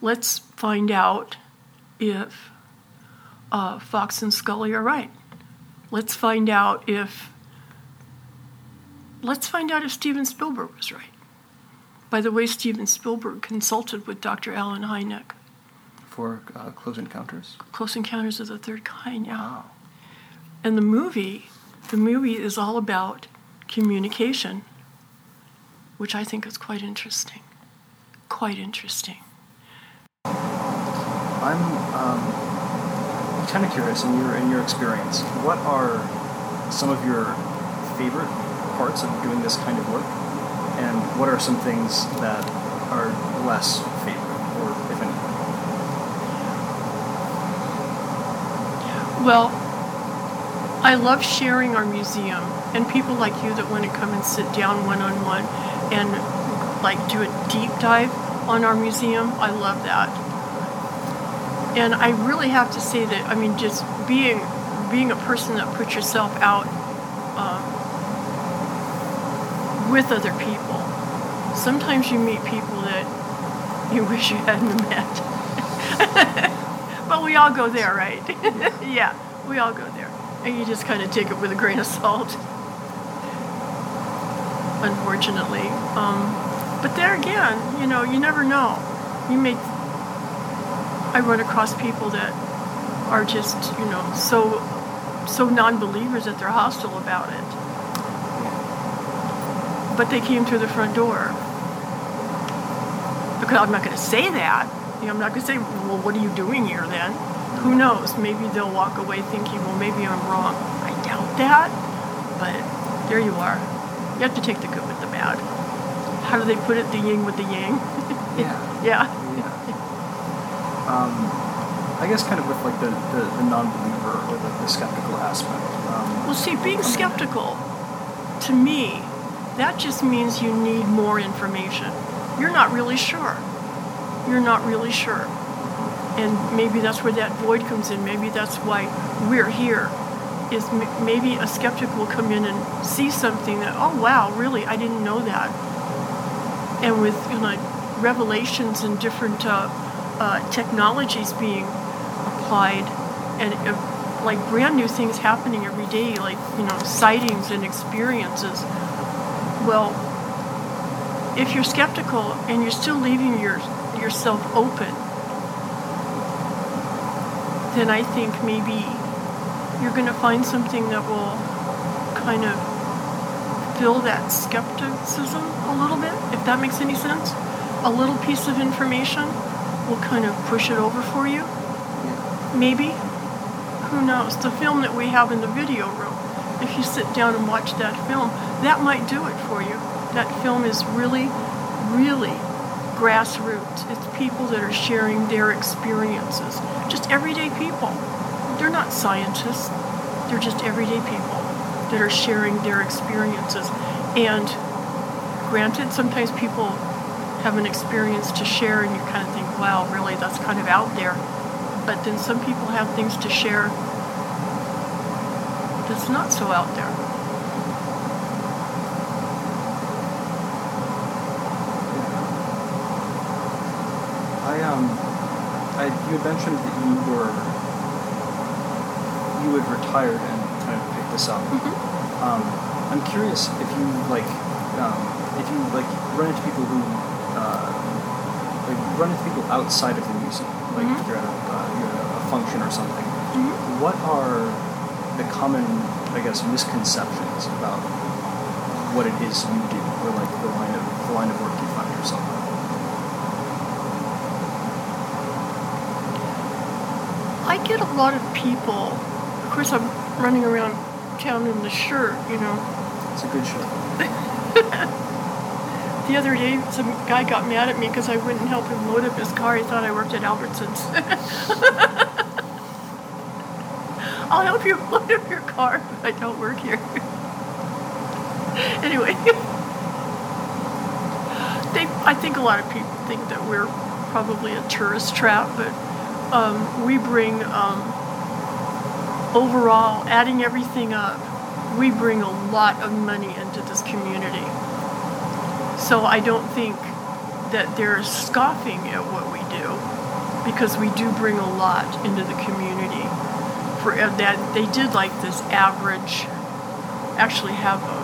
Let's find out if uh, Fox and Scully are right. Let's find out if let's find out if Steven Spielberg was right. By the way, Steven Spielberg consulted with Dr. Allen Hynek for uh, Close Encounters. Close Encounters of the Third Kind. Yeah. Wow. And the movie, the movie is all about communication, which I think is quite interesting. Quite interesting. I'm um, kind of curious in your in your experience. What are some of your favorite parts of doing this kind of work, and what are some things that are less favorite, or if any? Well, I love sharing our museum and people like you that want to come and sit down one on one and like do a deep dive on our museum. I love that and I really have to say that I mean, just being being a person that puts yourself out uh, with other people. Sometimes you meet people that you [LAUGHS] wish you hadn't met. [LAUGHS] but we all go there, right? [LAUGHS] yeah, we all go there, and you just kind of take it with a grain of salt. Unfortunately, um, but there again, you know, you never know. You may I run across people that are just, you know, so so non-believers that they're hostile about it. But they came through the front door. Because I'm not going to say that. You know, I'm not going to say, well, what are you doing here then? Who knows? Maybe they'll walk away thinking, well, maybe I'm wrong. I doubt that. But there you are. You have to take the good with the bad. How do they put it? The yin with the yang? Yeah. [LAUGHS] yeah um, I guess kind of with like the, the, the non-believer or the, the skeptical aspect. Um, well, see, being skeptical, to me, that just means you need more information. You're not really sure. You're not really sure. And maybe that's where that void comes in. Maybe that's why we're here. Is m- maybe a skeptic will come in and see something that, oh wow, really, I didn't know that. And with you know, revelations and different uh, uh, technologies being applied and uh, like brand new things happening every day, like you know sightings and experiences. Well, if you're skeptical and you're still leaving your yourself open, then I think maybe you're going to find something that will kind of fill that skepticism a little bit, if that makes any sense. A little piece of information will kind of push it over for you. Maybe. Who knows? The film that we have in the video room, if you sit down and watch that film, that might do it for you. That film is really, really grassroots. It's people that are sharing their experiences. Just everyday people. They're not scientists, they're just everyday people that are sharing their experiences. And granted, sometimes people have an experience to share and you kind of think, wow, really, that's kind of out there. But then some people have things to share that's not so out there. I um, I you had mentioned that you were you had retired and kind of picked this up. Mm-hmm. Um, I'm curious if you like um, if you like run into people who uh, like run into people outside of the museum, like mm-hmm. you're, at a, uh, you're at a function or something. Mm-hmm. What are the common, I guess, misconceptions about what it is you do, or like the line of the line of work you find yourself in? I get a lot of people. Of course, I'm running around town in the shirt, you know. It's a good show. [LAUGHS] the other day, some guy got mad at me because I wouldn't help him load up his car. He thought I worked at Albertsons. [LAUGHS] I'll help you [LAUGHS] load up your car, but I don't work here. [LAUGHS] anyway, they, I think a lot of people think that we're probably a tourist trap, but um, we bring um, overall, adding everything up, we bring a lot of money into this community. So I don't think that they're scoffing at what we do because we do bring a lot into the community. For uh, that, they did like this average, actually have a,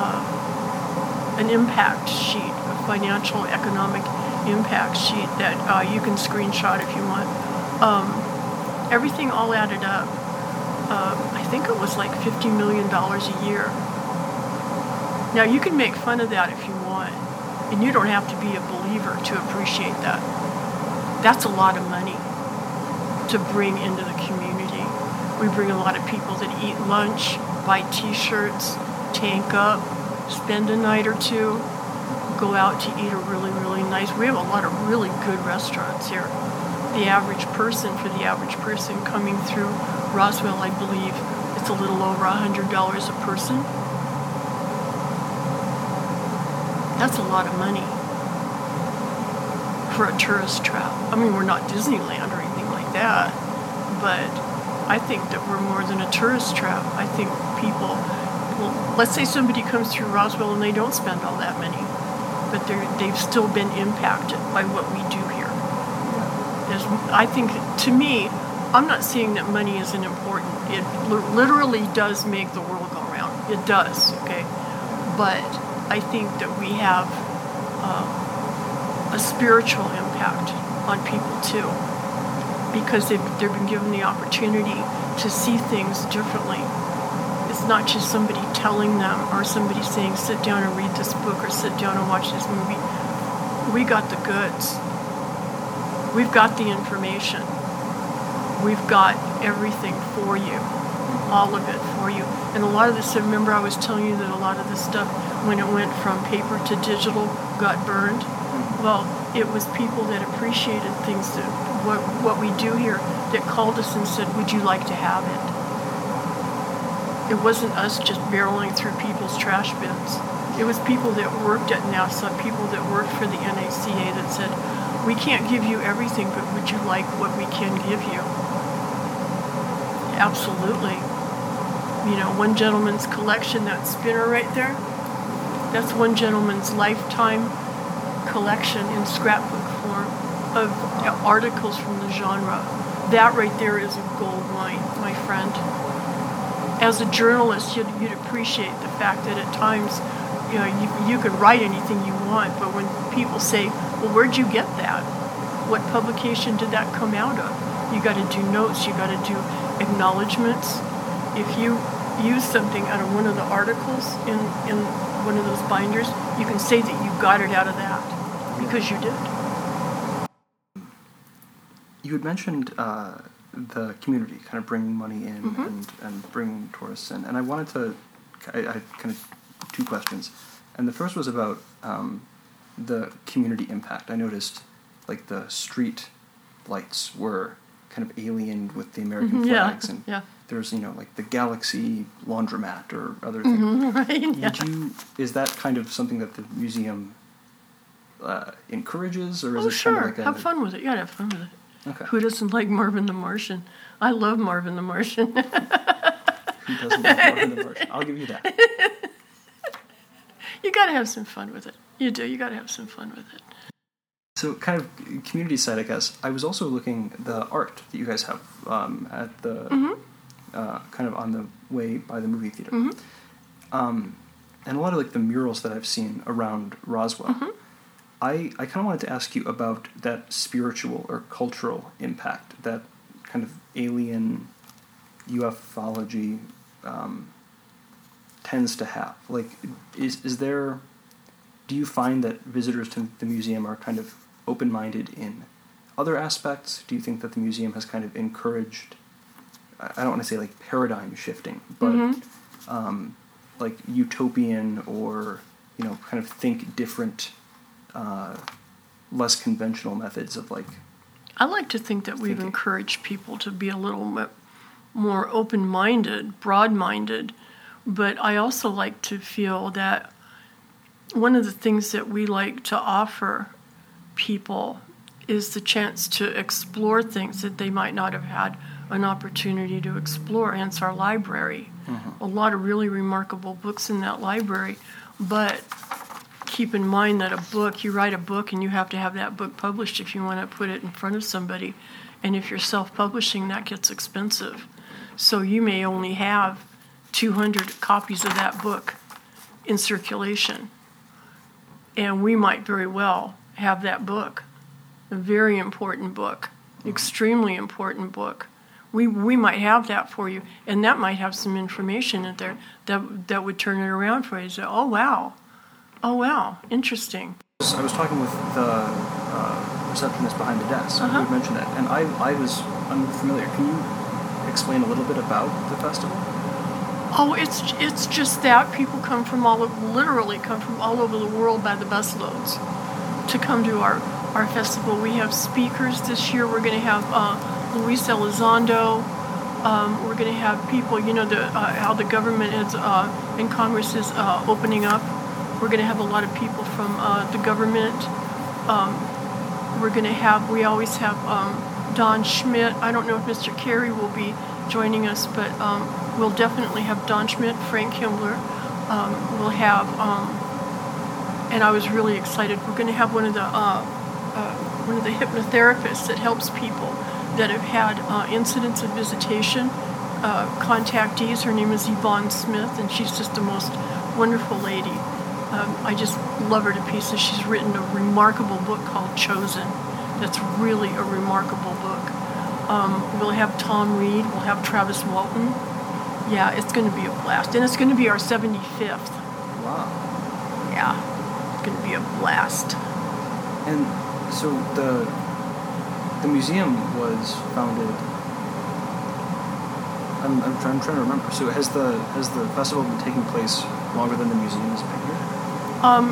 uh, an impact sheet, a financial economic impact sheet that uh, you can screenshot if you want. Um, everything all added up. Uh, I think it was like $50 million a year. Now, you can make fun of that if you want, and you don't have to be a believer to appreciate that. That's a lot of money to bring into the community. We bring a lot of people that eat lunch, buy t shirts, tank up, spend a night or two, go out to eat a really, really nice. We have a lot of really good restaurants here. The average person, for the average person coming through Roswell, I believe it's a little over a $100 a person. That's a lot of money for a tourist trap. I mean, we're not Disneyland or anything like that, but I think that we're more than a tourist trap. I think people, well, let's say somebody comes through Roswell and they don't spend all that money, but they've still been impacted by what we do here. There's, I think, to me, I'm not saying that money isn't important. It literally does make the world go round. It does, okay? But I think that we have uh, a spiritual impact on people too, because they've, they've been given the opportunity to see things differently. It's not just somebody telling them or somebody saying, sit down and read this book or sit down and watch this movie. We got the goods. We've got the information. We've got everything for you, all of it for you. And a lot of this, remember I was telling you that a lot of this stuff when it went from paper to digital got burned. Well, it was people that appreciated things that what what we do here that called us and said, "Would you like to have it?" It wasn't us just barreling through people's trash bins. It was people that worked at NASA, people that worked for the NACA that said, "We can't give you everything, but would you like what we can give you?" Absolutely. You know, one gentleman's collection, that spinner right there, that's one gentleman's lifetime collection in scrapbook form of articles from the genre. That right there is a gold mine, my friend. As a journalist, you'd, you'd appreciate the fact that at times, you know, you, you write anything you want, but when people say, well, where'd you get that? What publication did that come out of? You got to do notes, you got to do acknowledgments. If you use something out of one of the articles in, in one of those binders, you can say that you got it out of that because you did. You had mentioned uh, the community kind of bringing money in Mhm. and, and bringing tourists in, and I wanted to, I, I had kind of two questions, and the first was about um, the community impact. I noticed like the street lights were kind of alien with the American Mhm, yeah, flags, and yeah. There's you know like the Galaxy laundromat or other things. Mhm, [LAUGHS] right? Yeah. Would you? Is that kind of something that the museum uh, encourages, or is Oh, it sure. kind of like a, have fun with it. You gotta have fun with it. Okay. Who doesn't like Marvin the Martian? I love Marvin the Martian. [LAUGHS] Who doesn't like Marvin the Martian? I'll give you that. [LAUGHS] you gotta have some fun with it. You do. You gotta have some fun with it. So, kind of community side, I guess. I was also looking the art that you guys have um, at the Mm-hmm. Uh, kind of on the way by the movie theater, um, and a lot of like the murals that I've seen around Roswell. Mm-hmm. I I kind of wanted to ask you about that spiritual or cultural impact that kind of alien ufology um, tends to have. Like, is is there? Do you find that visitors to the museum are kind of open minded in other aspects? Do you think that the museum has kind of encouraged I don't want to say like paradigm shifting, but Mm-hmm. um, like utopian or you know kind of think different, uh, less conventional methods of like I like to think that we've encouraged people to be a little bit more open minded, broad minded, but I also like to feel that one of the things that we like to offer people is the chance to explore things that they might not have had an opportunity to explore, hence our library. Mm-hmm. A lot of really remarkable books in that library, but keep in mind that a book, you write a book and you have to have that book published if you want to put it in front of somebody. And if you're self publishing, that gets expensive. So you may only have 200 copies of that book in circulation. And we might very well have that book, a very important book, mm-hmm. extremely important book. We, we might have that for you, and that might have some information in there that, that would turn it around for you. Say, oh, wow. Oh, wow. Interesting. I was talking with the uh, receptionist behind the desk Uh-huh. had mentioned that, and I, I was unfamiliar. Can you explain a little bit about the festival? Oh, it's it's just that people come from all over, literally come from all over the world by the busloads to come to our our festival. We have speakers this year. We're going to have uh, Luis Elizondo. Um, we're going to have people. You know the uh, how the government is uh, and Congress is uh, opening up. We're going to have a lot of people from uh, the government. Um, we're going to have. We always have um, Don Schmitt. I don't know if Mr. Carey will be joining us, but um, we'll definitely have Don Schmitt, Frank Kimbler. Um, we'll have, um, and I was really excited. We're going to have one of the uh, uh, one of the hypnotherapists that helps people that have had uh, incidents of visitation. Uh, contactees. Her name is Yvonne Smith, and she's just the most wonderful lady. Um, I just love her to pieces. She's written a remarkable book called Chosen. That's really a remarkable book. Um, we'll have Tom Reed. We'll have Travis Walton. Yeah, it's going to be a blast, and it's going to be our 75th. Wow. Yeah, it's going to be a blast. And so the the museum was founded. I'm, I'm, trying, I'm trying to remember. So has the has the festival been taking place longer than the museum has been here? Um,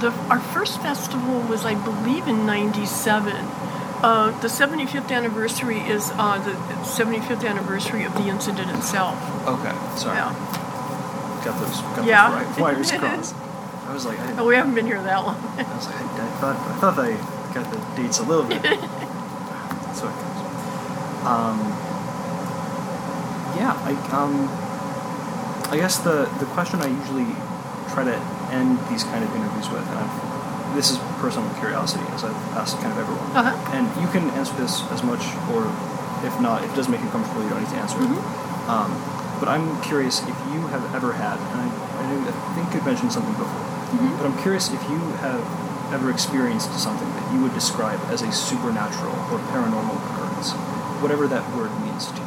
the, our first festival was, I believe, in '97. Uh, the 75th anniversary is uh, the 75th anniversary of the incident itself. Okay, sorry. Yeah. Got those got Yeah. those right wires [LAUGHS] crossed. I was like, I, Oh, we haven't been here that long. I was like, I, I thought I thought I got the dates a little bit. [LAUGHS] That's what it goes. Um, yeah, I um, I guess the the question I usually try to end these kind of interviews with, and I've, this is personal curiosity, as I've asked kind of everyone. Uh-huh. And you can answer this as much, or if not, if it doesn't make you comfortable, you don't need to answer Mm-hmm. it. Um, but I'm curious if you have ever had, and I, I, I think you'd mentioned something before, Mm-hmm. but I'm curious if you have ever experienced something that you would describe as a supernatural or paranormal occurrence, whatever that word means to you.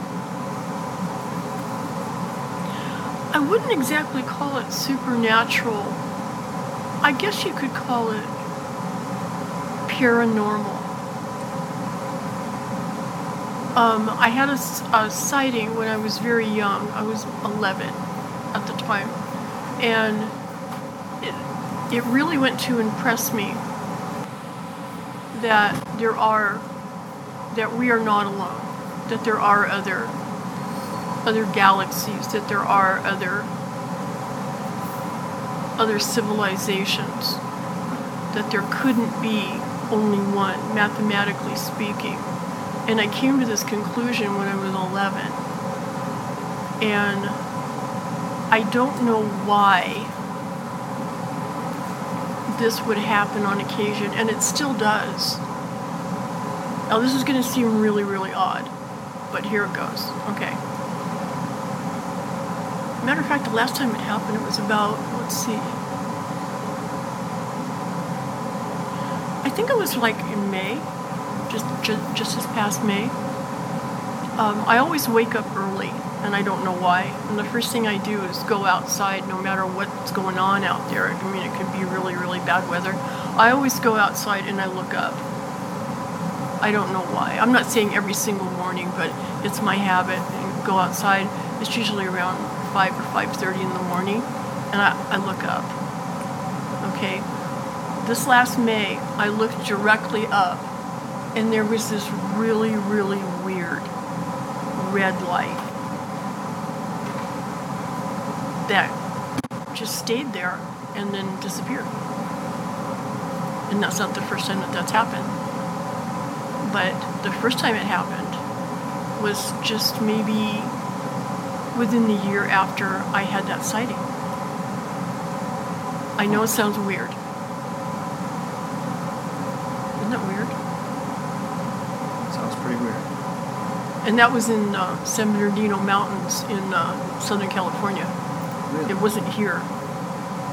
I wouldn't exactly call it supernatural. I guess you could call it paranormal. Um, I had a sighting when I was very young. I was 11 at the time. And it, it really went to impress me that there are, that we are not alone, that there are other other galaxies, that there are other other civilizations, that there couldn't be only one, mathematically speaking. And I came to this conclusion when I was 11. And I don't know why this would happen on occasion, and it still does. Now, this is going to seem really, really odd, but here it goes. Okay. Matter of fact, the last time it happened, it was about, let's see. I think it was like in May, just just, just this past May. Um, I always wake up early, and I don't know why. And the first thing I do is go outside, no matter what's going on out there. I mean, it could be really, really bad weather. I always go outside and I look up. I don't know why. I'm not saying every single morning, but it's my habit. And go outside, it's usually around 5 or 5.30 in the morning, and I, I look up. Okay, this last May, I looked directly up, and there was this really, really weird red light that just stayed there and then disappeared. And that's not the first time that that's happened. But the first time it happened was just maybe within the year after I had that sighting. I know it sounds weird. Isn't that weird? Sounds pretty weird. And that was in uh, San Bernardino Mountains in uh, Southern California. Really? It wasn't here.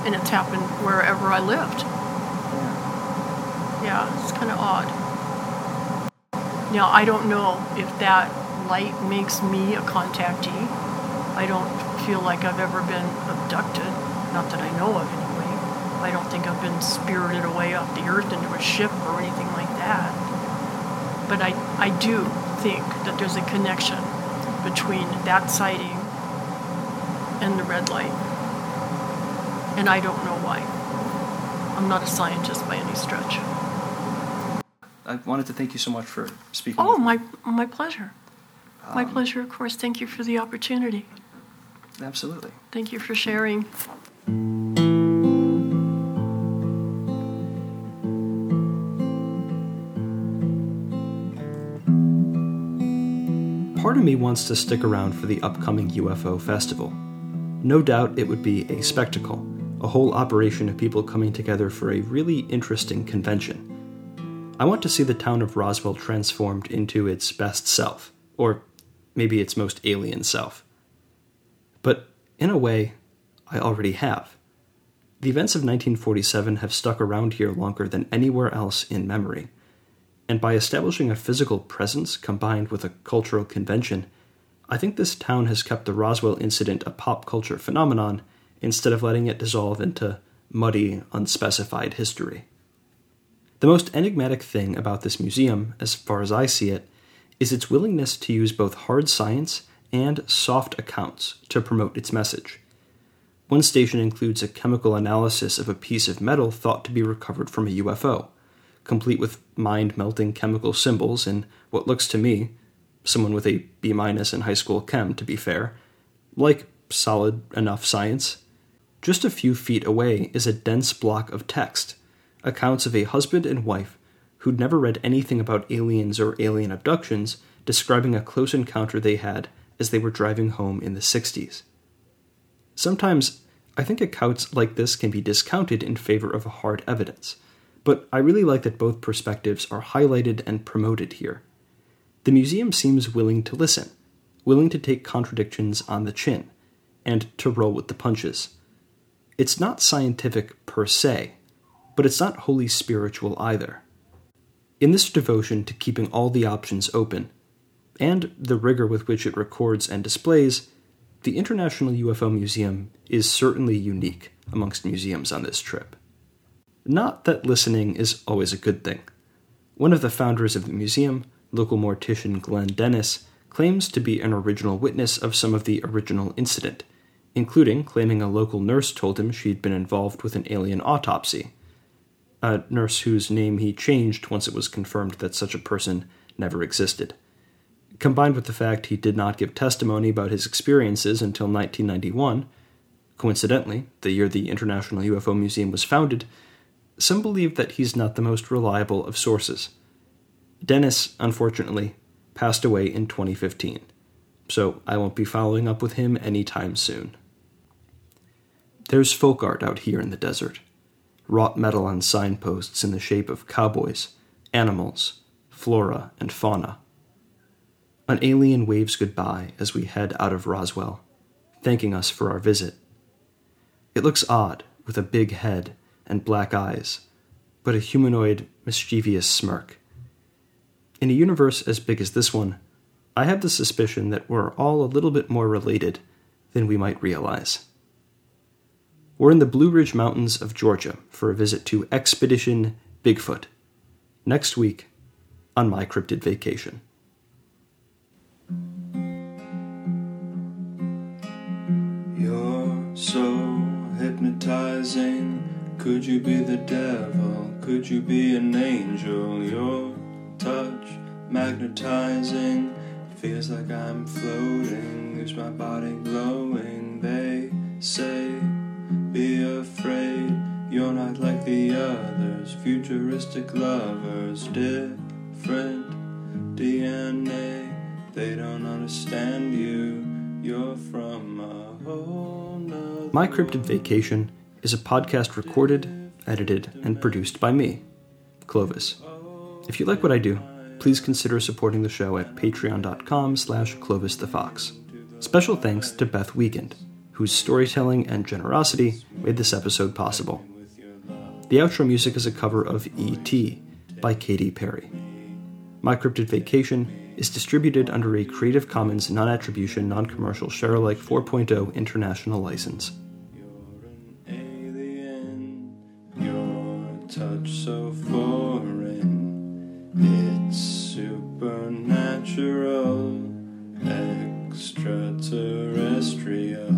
And it's happened wherever I lived. Yeah. Yeah, it's kind of odd. Now, I don't know if that light makes me a contactee. I don't feel like I've ever been abducted, not that I know of anyway. I don't think I've been spirited away off the earth into a ship or anything like that. But I, I do think that there's a connection between that sighting and the red light. And I don't know why. I'm not a scientist by any stretch. I wanted to thank you so much for speaking. Oh, my my pleasure. My Um, pleasure, of course. Thank you for the opportunity. Absolutely. Thank you for sharing. Part of me wants to stick around for the upcoming UFO festival. No doubt it would be a spectacle, a whole operation of people coming together for a really interesting convention. I want to see the town of Roswell transformed into its best self, or maybe its most alien self. But in a way, I already have. The events of 1947 have stuck around here longer than anywhere else in memory and by establishing a physical presence combined with a cultural convention, I think this town has kept the Roswell incident a pop culture phenomenon instead of letting it dissolve into muddy, unspecified history. The most enigmatic thing about this museum, as far as I see it, is its willingness to use both hard science and soft accounts to promote its message. One station includes a chemical analysis of a piece of metal thought to be recovered from a UFO complete with mind melting chemical symbols in what looks to me, someone with a B minus in high school chem to be fair, like solid enough science. Just a few feet away is a dense block of text, accounts of a husband and wife who'd never read anything about aliens or alien abductions describing a close encounter they had as they were driving home in the 60s. Sometimes I think accounts like this can be discounted in favor of hard evidence but I really like that both perspectives are highlighted and promoted here. The museum seems willing to listen, willing to take contradictions on the chin, and to roll with the punches. It's not scientific per se, but it's not wholly spiritual either. In this devotion to keeping all the options open, and the rigor with which it records and displays, the International UFO Museum is certainly unique amongst museums on this trip. Not that listening is always a good thing. One of the founders of the museum, local mortician Glenn Dennis, claims to be an original witness of some of the original incident, including claiming a local nurse told him she'd been involved with an alien autopsy. A nurse whose name he changed once it was confirmed that such a person never existed. Combined with the fact he did not give testimony about his experiences until 1991, coincidentally, the year the International UFO Museum was founded, some believe that he's not the most reliable of sources. Dennis, unfortunately, passed away in 2015, so I won't be following up with him anytime soon. There's folk art out here in the desert wrought metal on signposts in the shape of cowboys, animals, flora, and fauna. An alien waves goodbye as we head out of Roswell, thanking us for our visit. It looks odd, with a big head and black eyes, but a humanoid, mischievous smirk. In a universe as big as this one, I have the suspicion that we're all a little bit more related than we might realize or in the Blue Ridge Mountains of Georgia for a visit to Expedition Bigfoot next week on my cryptid vacation. You're so hypnotizing. Could you be the devil? Could you be an angel? Your touch magnetizing. Feels like I'm floating, leaves my body glowing. They say be afraid. You're not like the others. Futuristic lovers. Different DNA. They don't understand you. You're from a whole My Cryptid Vacation is a podcast recorded, edited, and produced by me, Clovis. If you like what I do, please consider supporting the show at patreon.com slash clovis the fox. Special thanks to Beth Weekend, whose storytelling and generosity made this episode possible. The outro music is a cover of E.T. by Katy Perry. My Cryptid Vacation is distributed under a Creative Commons non attribution, non commercial, share alike 4.0 international license. touch so foreign. It's supernatural, extraterrestrial.